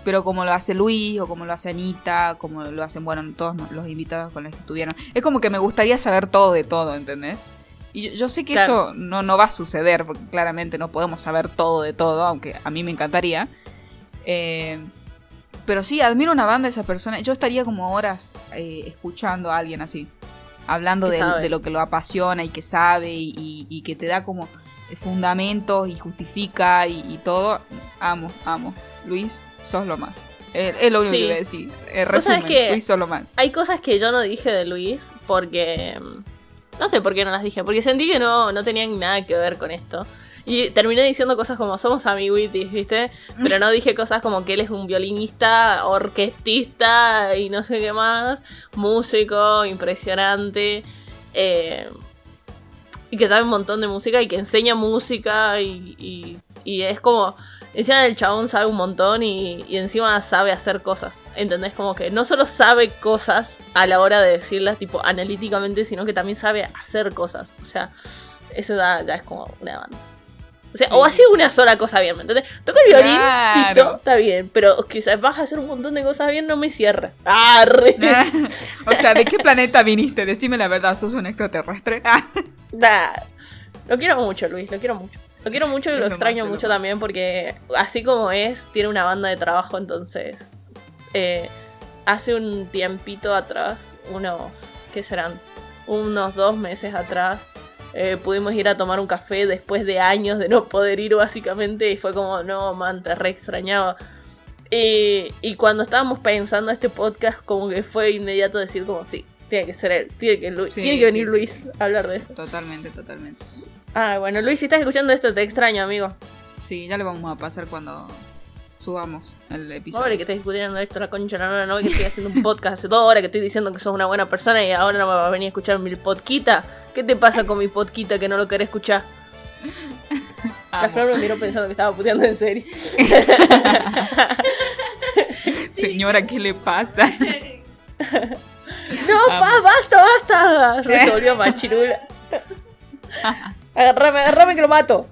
pero como lo hace Luis o como lo hace Anita, como lo hacen, bueno, todos los invitados con los que estuvieron. Es como que me gustaría saber todo de todo, ¿entendés? Y yo, yo sé que Claro. eso no, no va a suceder, porque claramente no podemos saber todo de todo, aunque a mí me encantaría. Eh, pero sí, admiro una banda de esas personas. Yo estaría como horas eh, escuchando a alguien así, hablando de, lo que lo apasiona y que sabe y, y- y que te da como fundamentos y justifica y, y todo. Amo, amo. Luis, sos lo más. Es, lo único Sí. que voy a decir. Resumen, que- Luis, sos lo más. Hay cosas que yo no dije de Luis porque... mm, No sé por qué no las dije, porque sentí que no, no tenían nada que ver con esto. Y terminé diciendo cosas como somos amiguitis, ¿viste? Pero no dije cosas como que él es un violinista, orquestista y no sé qué más, músico, impresionante, eh, y que sabe un montón de música y que enseña música y, y- es como, encima el chabón sabe un montón y, y encima sabe hacer cosas, ¿entendés? Como que no solo sabe cosas a la hora de decirlas tipo analíticamente, sino que también sabe hacer cosas, o sea, eso ya, ya es como una banda. O sea, Sí, o así sí. una sola cosa bien, ¿me entendés? Toca el violín, Claro. listo, está bien, pero quizás vas a hacer un montón de cosas bien, no me cierra. ¡Arre! o sea, ¿de qué planeta viniste? Decime la verdad, ¿sos un extraterrestre? Ah. Nah. Lo quiero mucho, Luis, lo quiero mucho. Lo quiero mucho y lo lo extraño más, es lo mucho también porque así como es, tiene una banda de trabajo, entonces eh, hace un tiempito atrás, unos, ¿qué serán? Unos dos meses atrás, eh, pudimos ir a tomar un café después de años de no poder ir básicamente y fue como, no, man, te re extrañaba. Y, y cuando estábamos pensando este podcast, como que fue inmediato decir como sí, tiene que ser él, tiene que, Lu- Sí, tiene que venir sí, Luis sí, a hablar de esto. Totalmente, totalmente. Ah, bueno, Luis, si estás escuchando esto, te extraño, amigo. Sí, ya le vamos a pasar cuando subamos el episodio. Pobre que estés discutiendo esto, la concha, no, no, no, que estoy haciendo un podcast hace dos horas que estoy diciendo que sos una buena persona y ahora no me vas a venir a escuchar mi podquita. ¿Qué te pasa con mi podquita que no lo querés escuchar? La Amo. Flor me miró pensando que estaba puteando en serio. Señora, ¿qué le pasa? No, fa, basta, basta. Resolvió Machirula. Agarrame, agarrame que lo mato.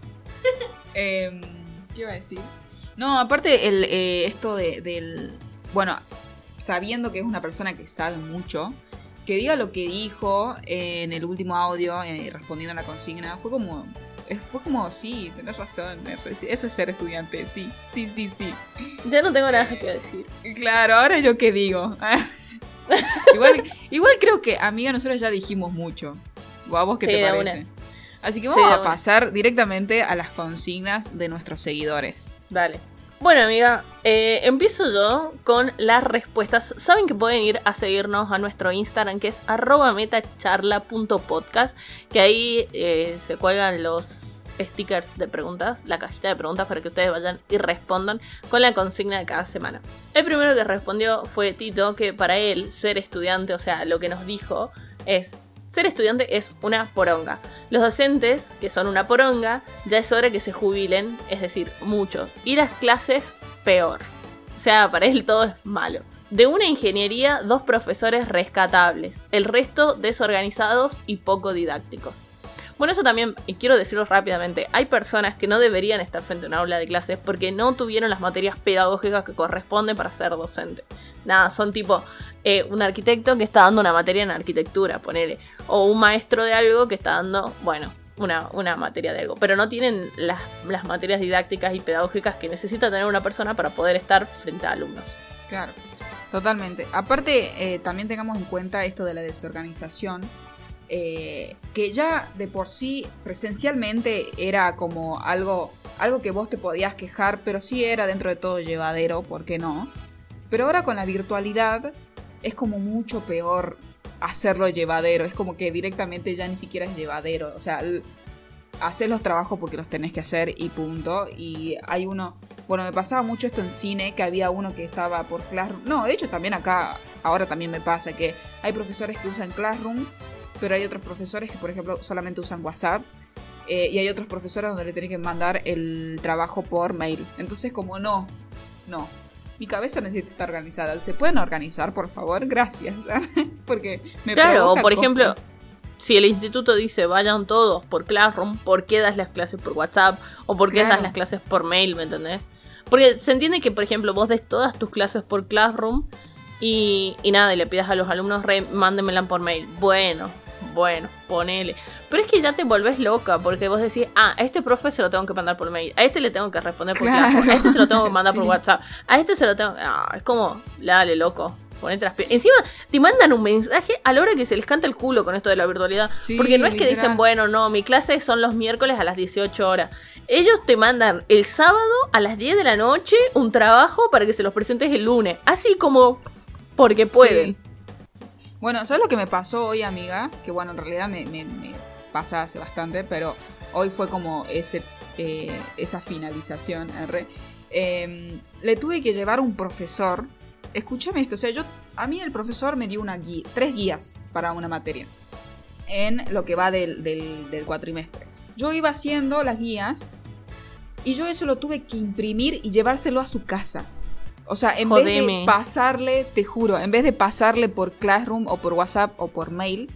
Em, ¿Qué iba a decir? No, aparte, el, eh, esto de, del. Bueno, sabiendo que es una persona que sabe mucho, que diga lo que dijo en el último audio, eh, respondiendo a la consigna, fue como. eh, Fue como, sí, tenés razón. Eso es ser estudiante, sí, sí, sí, sí. Ya no tengo nada que decir. Claro, ahora yo qué digo. igual, igual creo que, amiga, nosotros ya dijimos mucho. ¿O ¿A vos qué Sí, te parece? una. Así que vamos a pasar directamente a las consignas de nuestros seguidores. Dale. Bueno, amiga, eh, empiezo yo con las respuestas. Saben que pueden ir a seguirnos a nuestro Instagram, que es metacharla.podcast, que ahí eh, se cuelgan los stickers de preguntas, la cajita de preguntas para que ustedes vayan y respondan con la consigna de cada semana. El primero que respondió fue Tito, que para él ser estudiante, o sea, lo que nos dijo es... Ser estudiante es una poronga. Los docentes, que son una poronga, ya es hora que se jubilen, es decir, muchos. Y las clases, peor. O sea, para él todo es malo. De una ingeniería, dos profesores rescatables, el resto desorganizados y poco didácticos. Bueno, eso también, quiero decirlo rápidamente, hay personas que no deberían estar frente a una aula de clases porque no tuvieron las materias pedagógicas que corresponden para ser docente. Nada, son tipo eh, un arquitecto que está dando una materia en arquitectura, ponele, o un maestro de algo que está dando, bueno, una, una materia de algo, pero no tienen las, las materias didácticas y pedagógicas que necesita tener una persona para poder estar frente a alumnos. Claro, totalmente. Aparte, eh, también tengamos en cuenta esto de la desorganización, eh, que ya de por sí presencialmente era como algo, algo que vos te podías quejar, pero sí era dentro de todo llevadero, ¿por qué no? Pero ahora con la virtualidad es como mucho peor hacerlo llevadero, es como que directamente ya ni siquiera es llevadero, o sea, hacer los trabajos porque los tenés que hacer y punto, y hay uno... Bueno, me pasaba mucho esto en cine, que había uno que estaba por Classroom. No, de hecho también acá, ahora también me pasa que hay profesores que usan Classroom, pero hay otros profesores que, por ejemplo, solamente usan WhatsApp. eh, y hay otros profesores donde le tenés que mandar el trabajo por mail. Entonces, como no, no. Mi cabeza necesita estar organizada. ¿Se pueden organizar, por favor? Gracias. Porque me Claro, o por ejemplo, si el instituto dice vayan todos por Classroom, ¿por qué das las clases por WhatsApp? ¿O por qué Claro. das las clases por mail, me entendés? Porque se entiende que, por ejemplo, vos des todas tus clases por Classroom y, y nada, y le pidas a los alumnos, re, mándenmela por mail. Bueno, bueno, ponele. Pero es que ya te volvés loca, porque vos decís, ah, a este profe se lo tengo que mandar por mail, a este le tengo que responder por Claro. A este se lo tengo que mandar por. WhatsApp, a este se lo tengo... Ah, es como, dale, loco. Ponete las Encima te mandan un mensaje a la hora que se les canta el culo con esto de la virtualidad. Sí, porque no es que literal. dicen, bueno, no, mi clase son los miércoles a las 18 horas. Ellos te mandan el sábado a las 10 de la noche un trabajo para que se los presentes el lunes. Así como porque pueden. Sí. Bueno, ¿sabes lo que me pasó hoy, amiga? Que bueno, en realidad me, me- me pasa hace bastante, pero hoy fue como ese, eh, esa finalización. arre. Eh, le tuve que llevar un profesor. Escúchame esto, o sea, yo a mí el profesor me dio una tres guías para una materia en lo que va del, del, del cuatrimestre. Yo iba haciendo las guías y yo eso lo tuve que imprimir y llevárselo a su casa. O sea, en vez Jodeme. de pasarle, te juro, en vez de pasarle por Classroom o por WhatsApp o por mail,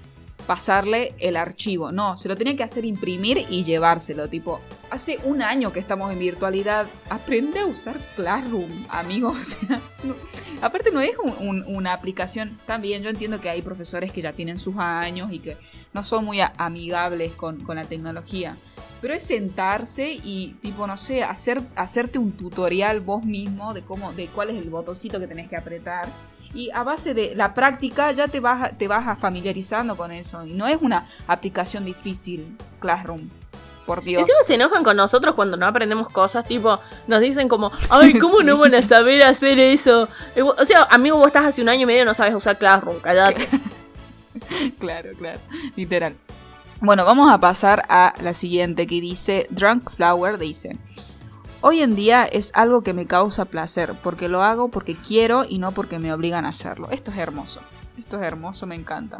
pasarle el archivo. No, se lo tenía que hacer imprimir y llevárselo. Tipo, hace un año que estamos en virtualidad. Aprende a usar Classroom, amigos. O sea, no- aparte no es un- un- una aplicación. También yo entiendo que hay profesores que ya tienen sus años y que no son muy amigables con, con la tecnología. Pero es sentarse y, tipo, no sé, hacer, hacerte un tutorial vos mismo de cómo, de cuál es el botoncito que tenés que apretar. Y a base de la práctica ya te vas, te vas familiarizando con eso. Y no es una aplicación difícil, Classroom. Por Dios. Encima se enojan con nosotros cuando no aprendemos cosas, tipo, nos dicen como, ay, ¿cómo no van a saber hacer eso? Eh, O sea, amigo, vos estás hace un año y medio y no sabes usar Classroom, callate. claro, claro. Literal. Bueno, vamos a pasar a la siguiente que dice Drunk Flower dice Hoy en día es algo que me causa placer, porque lo hago porque quiero y no porque me obligan a hacerlo. Esto es hermoso. Esto es hermoso, me encanta.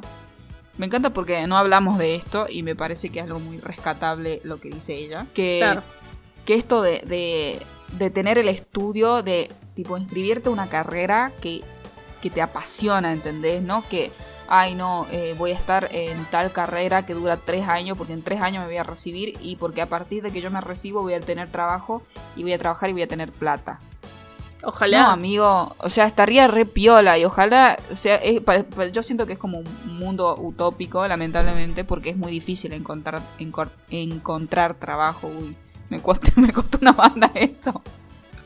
Me encanta porque no hablamos de esto y me parece que es algo muy rescatable lo que dice ella. Que, Claro. que esto de, de, de tener el estudio, de tipo inscribirte a una carrera que, que te apasiona, ¿entendés? No que, ay no, eh, voy a estar en tal carrera que dura tres años porque en tres años me voy a recibir y porque a partir de que yo me recibo voy a tener trabajo y voy a trabajar y voy a tener plata. Ojalá. No, amigo, o sea, estaría re piola y ojalá, o sea, es- yo siento que es como un mundo utópico, lamentablemente, porque es muy difícil encontrar, encor- encontrar trabajo. Uy, me cuesta, me costó una banda eso.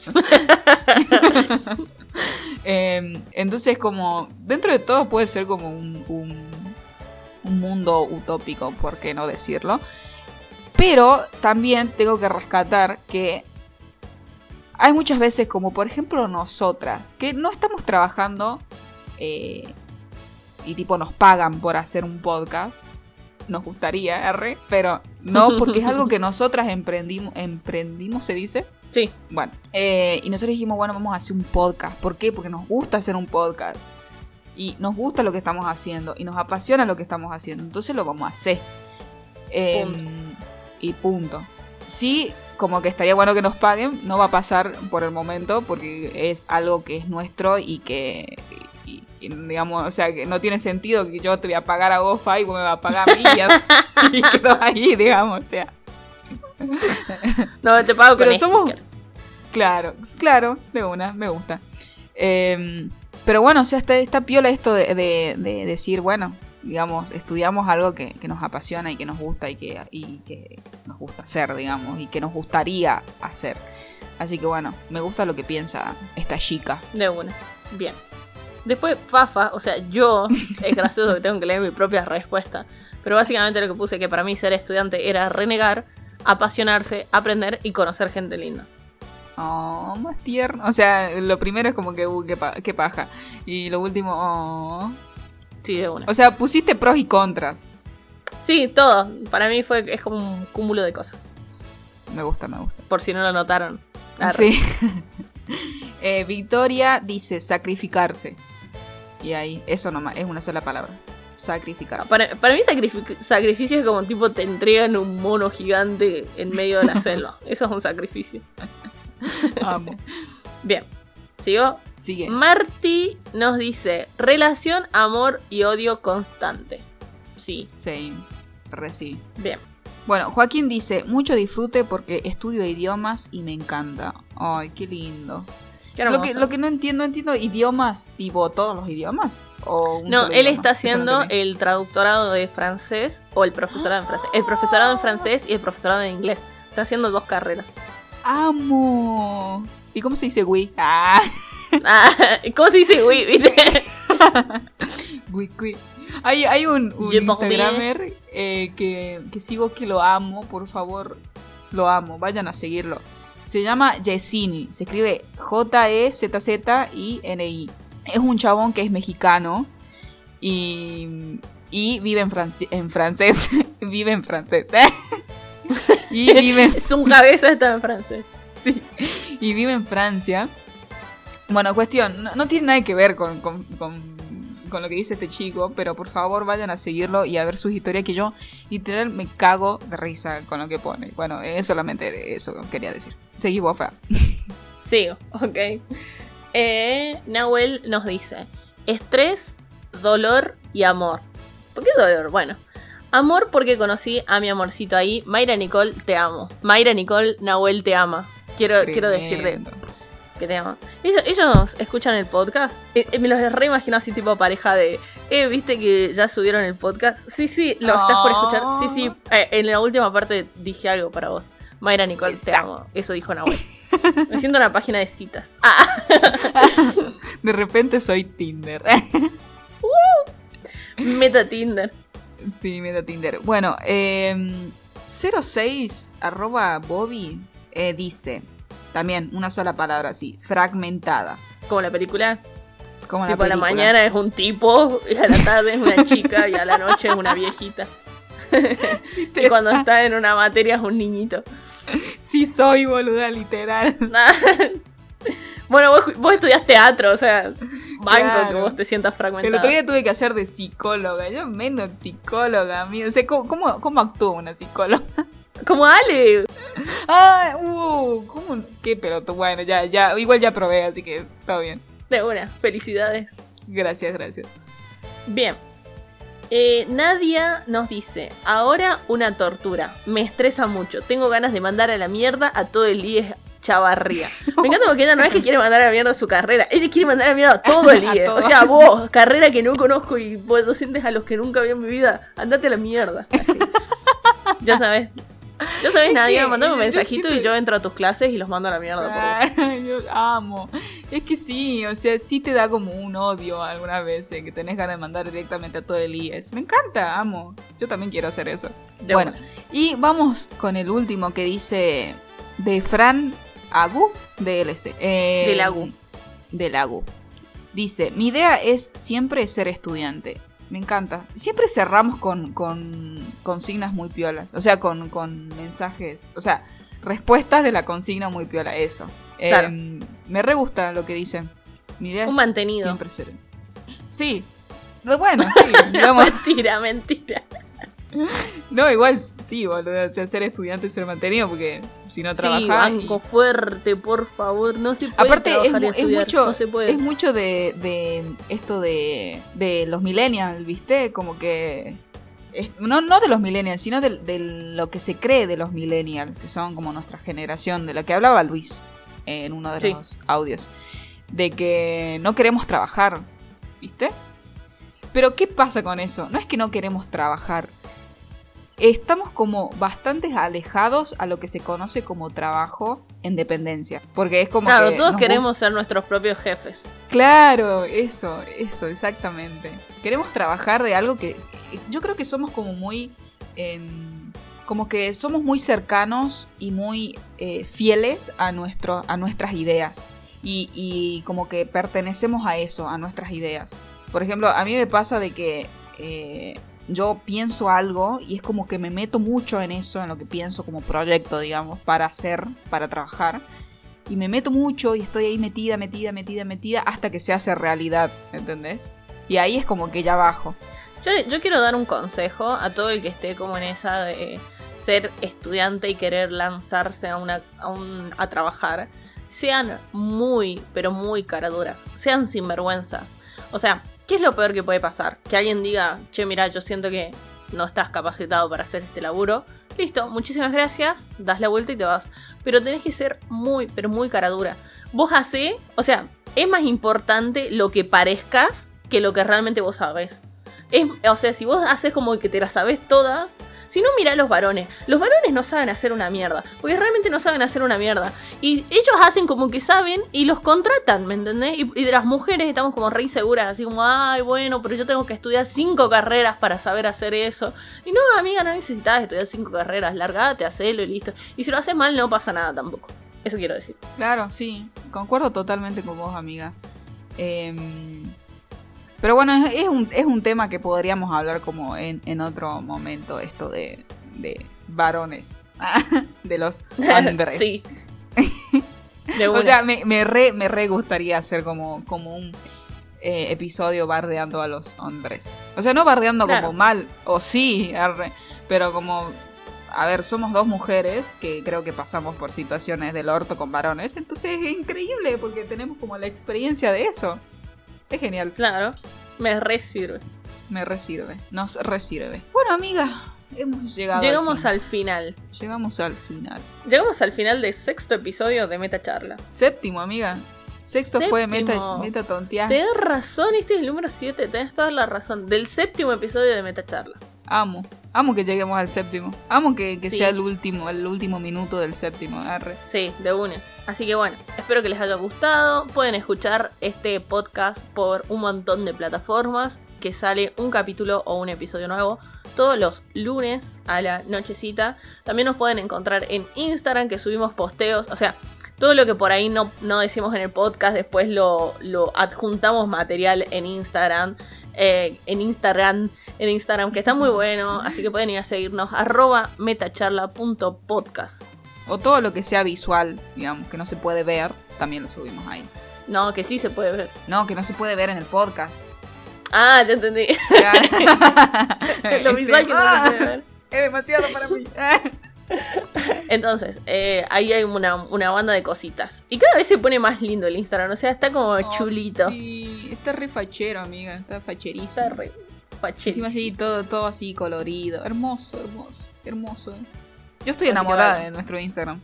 Em, entonces, como, dentro de todo puede ser como un, un, un mundo utópico, por qué no decirlo. Pero también tengo que rescatar que hay muchas veces, como por ejemplo nosotras, que no estamos trabajando eh, y tipo nos pagan por hacer un podcast. Nos gustaría, R, pero no, porque es algo que nosotras emprendimos, emprendimos, se dice. Sí, Bueno, eh, y nosotros dijimos, bueno, vamos a hacer un podcast. ¿Por qué? Porque nos gusta hacer un podcast. Y nos gusta lo que estamos haciendo. Y nos apasiona lo que estamos haciendo. Entonces lo vamos a hacer. Eh, Punto. Y punto. Sí, como que estaría bueno que nos paguen. No va a pasar por el momento. Porque es algo que es nuestro y que... y- y, digamos, o sea, que no tiene sentido que yo te voy a pagar a vos, y vos me vas a pagar a mí. Y quedó ahí, digamos, o sea. No te pago con Pero somos- stickers. Claro, claro, de una, me gusta. Eh, pero bueno, o sea, está, está piola esto de, de- de decir, bueno, digamos, estudiamos algo que, que nos apasiona y que nos gusta y que, y que nos gusta hacer, digamos, y que nos gustaría hacer. Así que bueno, me gusta lo que piensa esta chica. De una. Bien. Después, Fafa, o sea, yo, es gracioso que tengo que leer mi propia respuesta, pero básicamente lo que puse que para mí ser estudiante era renegar, apasionarse, aprender y conocer gente linda. Oh, más tierno. O sea, lo primero es como que, uh, qué, pa- qué paja. Y lo último, oh. Sí, de una. O sea, pusiste pros y contras. Sí, todo. Para mí fue, es como un cúmulo de cosas. Me gusta, me gusta. Por si no lo notaron. Arre. Sí. Eh, Victoria dice sacrificarse. Y ahí, eso nomás, es una sola palabra. Sacrificarse. Para, para mí sacrific- sacrificio es como tipo te entregan un mono gigante en medio de la selva. Eso es un sacrificio. Amo. Bien. ¿Sigo? Sigue. Marty nos dice, relación, amor y odio constante. Sí, Sí, re sí. bien. Bueno, Joaquín dice, mucho disfrute porque estudio idiomas y me encanta. Ay, qué lindo. Lo que, lo que no entiendo, entiendo idiomas, tipo todos los idiomas. ¿O un No, él idioma? está no haciendo el traductorado de francés o el profesorado en francés. El profesorado en francés y el profesorado en inglés. Está haciendo dos carreras. Amo. ¿Y cómo se dice Wii? Ah, Ah, ¿Cómo se dice Wii? ¿Viste? Wii, Wii. Hay, hay un, un. Instagramer eh, que, que sigo que lo amo, por favor, lo amo, vayan a seguirlo. Se llama Yesini, se escribe J-E-Z-Z-I-N-I. Es un chabón que es mexicano y, y vive en, en francés. vive en francés. y vive en Es un cabeza está en francés. Sí. Y vive en Francia. Bueno, cuestión, no, no tiene nada que ver con, con- con- con lo que dice este chico, pero por favor vayan a seguirlo y a ver sus historias que yo literal me cago de risa con lo que pone. Bueno, es solamente eso que quería decir. Seguí bofa. Sigo, ok. Eh, Nahuel nos dice: estrés, dolor y amor. ¿Por qué dolor? Bueno, amor porque conocí a mi amorcito ahí. Mayra Nicole, te amo. Mayra Nicole, Nahuel te ama. Quiero, quiero decirte que te ama. Ellos, ellos escuchan el podcast. Eh, eh, me los reimagino así, tipo pareja de. Eh, ¿viste que ya subieron el podcast? Sí, sí, lo estás por escuchar. Sí, sí. eh, en la última parte dije algo para vos. Mayra Nicole, te amo. Eso dijo Nahuel. Me siento en una página de citas. Ah, De repente soy Tinder. meta Tinder. sí, me da Tinder. Bueno, eh, 06 arroba Bobby eh, dice, también una sola palabra así, fragmentada. Como la película. Como tipo, a la película. mañana es un tipo, y a la tarde es una chica, y a la noche es una viejita. y cuando está en una materia es un niñito. Sí soy, boluda, literal. bueno, vos, vos estudias teatro, o sea, banco Claro. que vos te sientas El fragmentado. otro día tuve que hacer de psicóloga. Yo menos psicóloga, amigo. O sea, ¿cómo, cómo, cómo actúa una psicóloga? Como Ale. Ah, uh, ¿cómo? Qué peloto. Bueno, ya, ya, igual ya probé, así que todo bien. De una, felicidades. Gracias, gracias. Bien. Eh, Nadia nos dice, ahora una tortura. Me estresa mucho. Tengo ganas de mandar a la mierda a todo el IES Chavarría. Me encanta porque ella no es que quiere mandar a la mierda su carrera, ella quiere mandar a la mierda a todo el IES. todo. O sea, vos, carrera que no conozco y vos docentes a los que nunca vi en mi vida, andate a la mierda. Así. Ya sabes. Ya sabes, Es Nadia, que mandame un yo- yo mensajito y yo entro a tus clases y los mando a la mierda por vos. Ay, yo amo. Es que sí, o sea, sí te da como un odio algunas veces que tenés ganas de mandar directamente a todo el IES. Me encanta, amo. Yo también quiero hacer eso. De bueno, y vamos con el último que dice de Fran Agu DLC. Eh, Del Agu. Del Agu. Dice, mi idea es siempre ser estudiante. Me encanta. Siempre cerramos con, con consignas muy piolas. O sea, con, con mensajes. O sea, respuestas de la consigna muy piola. Eso. Claro. Eh, me re gusta lo que dicen. Mi idea Un es mantenido. siempre ser. Sí. Pero Bueno, sí. mentira, mentira. no, igual, sí, boludo. O sea, ser estudiante es ser mantenido porque si no Sí, trabajas. banco fuerte, por favor. No se puede Aparte, es, trabajar y es mucho, no se puede. es mucho de, de esto de, de los millennials, ¿viste? Como que. es- no, no de los millennials, sino de, de lo que se cree de los millennials, que son como nuestra generación, de la que hablaba Luis en uno de Sí. los audios. De que no queremos trabajar, ¿viste? Pero ¿qué pasa con eso? No es que no queremos trabajar. Estamos como bastante alejados a lo que se conoce como trabajo en dependencia. Porque es como Claro, que todos queremos ser nuestros propios jefes. Claro, eso, eso, exactamente. Queremos trabajar de algo que yo creo que somos como muy, em, como que somos muy cercanos y muy eh, fieles a, nuestro, a nuestras ideas. Y, y como que pertenecemos a eso, a nuestras ideas. Por ejemplo, a mí me pasa de que eh, yo pienso algo y es como que me meto mucho en eso, en lo que pienso como proyecto, digamos, para hacer, para trabajar y me meto mucho y estoy ahí metida, metida, metida, metida hasta que se hace realidad, ¿entendés? Y ahí es como que ya bajo. Yo, quiero dar un consejo a todo el que esté como en esa de ser estudiante y querer lanzarse a, una, a, a trabajar. Sean muy, pero muy caraduras. Sean sinvergüenzas. O sea, ¿qué es lo peor que puede pasar? Que alguien diga, che, mira, yo siento que no estás capacitado para hacer este laburo. Listo, muchísimas gracias, das la vuelta y te vas. Pero tenés que ser muy, pero muy caradura. Vos hacé, o sea, es más importante lo que parezcas que lo que realmente vos sabes. Es, o sea, si vos haces como que te las sabes todas, si no, mira a los varones. Los varones no saben hacer una mierda, porque realmente no saben hacer una mierda. Y ellos hacen como que saben y los contratan, ¿me entendés? Y, de las mujeres estamos como re inseguras, así como, ay, bueno, pero yo tengo que estudiar cinco carreras para saber hacer eso. Y no, amiga, no necesitas estudiar cinco carreras, largate, hacelo y listo. Y si lo haces mal, no pasa nada tampoco. Eso quiero decir. Claro, sí, concuerdo totalmente con vos, amiga. Em, pero bueno, es, es un, es un tema que podríamos hablar como en, en otro momento, esto de, de varones, de los hombres. sí. O sea, me, me, re, me re gustaría hacer como, como un eh, episodio bardeando a los hombres. O sea, no bardeando Claro. como mal, o sí, arre, pero como... A ver, somos dos mujeres que creo que pasamos por situaciones del orto con varones, entonces es increíble porque tenemos como la experiencia de eso. Es genial, Claro, me re sirve. me resirve, nos resirve. Bueno, amiga, hemos llegado Llegamos al, al final. fin. Llegamos al final. Llegamos al final del sexto episodio de Meta Charla. Séptimo, amiga. Sexto fue meta, meta tontear. Tenés razón, este es el número 7, tenés toda la razón. Del séptimo episodio de Meta Charla. Amo. Amo que lleguemos al séptimo. Amo que, que Sí. sea el último, el último minuto del séptimo. Arre. Sí, de una. Así que bueno, espero que les haya gustado. Pueden escuchar este podcast por un montón de plataformas que sale un capítulo o un episodio nuevo todos los lunes a la nochecita. También nos pueden encontrar en Instagram, que subimos posteos. O sea, todo lo que por ahí no, no decimos en el podcast, después lo, lo adjuntamos material en Instagram. Eh, en Instagram, en Instagram, que está muy bueno. Así que pueden ir a seguirnos. Arroba metacharla.podcast. O todo lo que sea visual, digamos, que no se puede ver, también lo subimos ahí. No, que sí se puede ver. No, que no se puede ver en el podcast. Ah, ya entendí. Lo visual que no se puede ver. Es demasiado para mí. Entonces, eh, ahí hay una, una banda de cositas. Y cada vez se pone más lindo el Instagram. O sea, está como chulito. Sí, está re fachero, amiga. Está facherísimo. Está re fachero. Encima así, todo, todo así colorido. Hermoso, hermoso, hermoso es. Yo estoy Así enamorada de nuestro Instagram.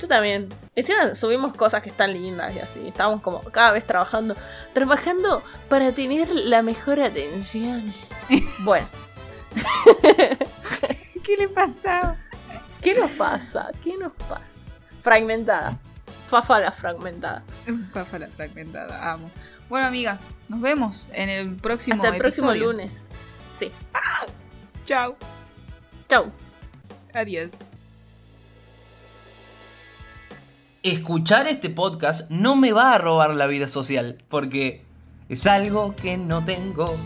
Yo también. Encima subimos cosas que están lindas y así. Estamos como cada vez trabajando. Trabajando para tener la mejor atención. Bueno, ¿Qué le pasa? ¿Qué nos pasa? ¿Qué nos pasa? Fragmentada. Fafala fragmentada. Fafa la fragmentada, amo. Bueno, amiga, nos vemos en el próximo Hasta el próximo lunes. Sí. Chao. Chau. Adiós. escuchar este podcast no me va a robar la vida social, porque es algo que no tengo.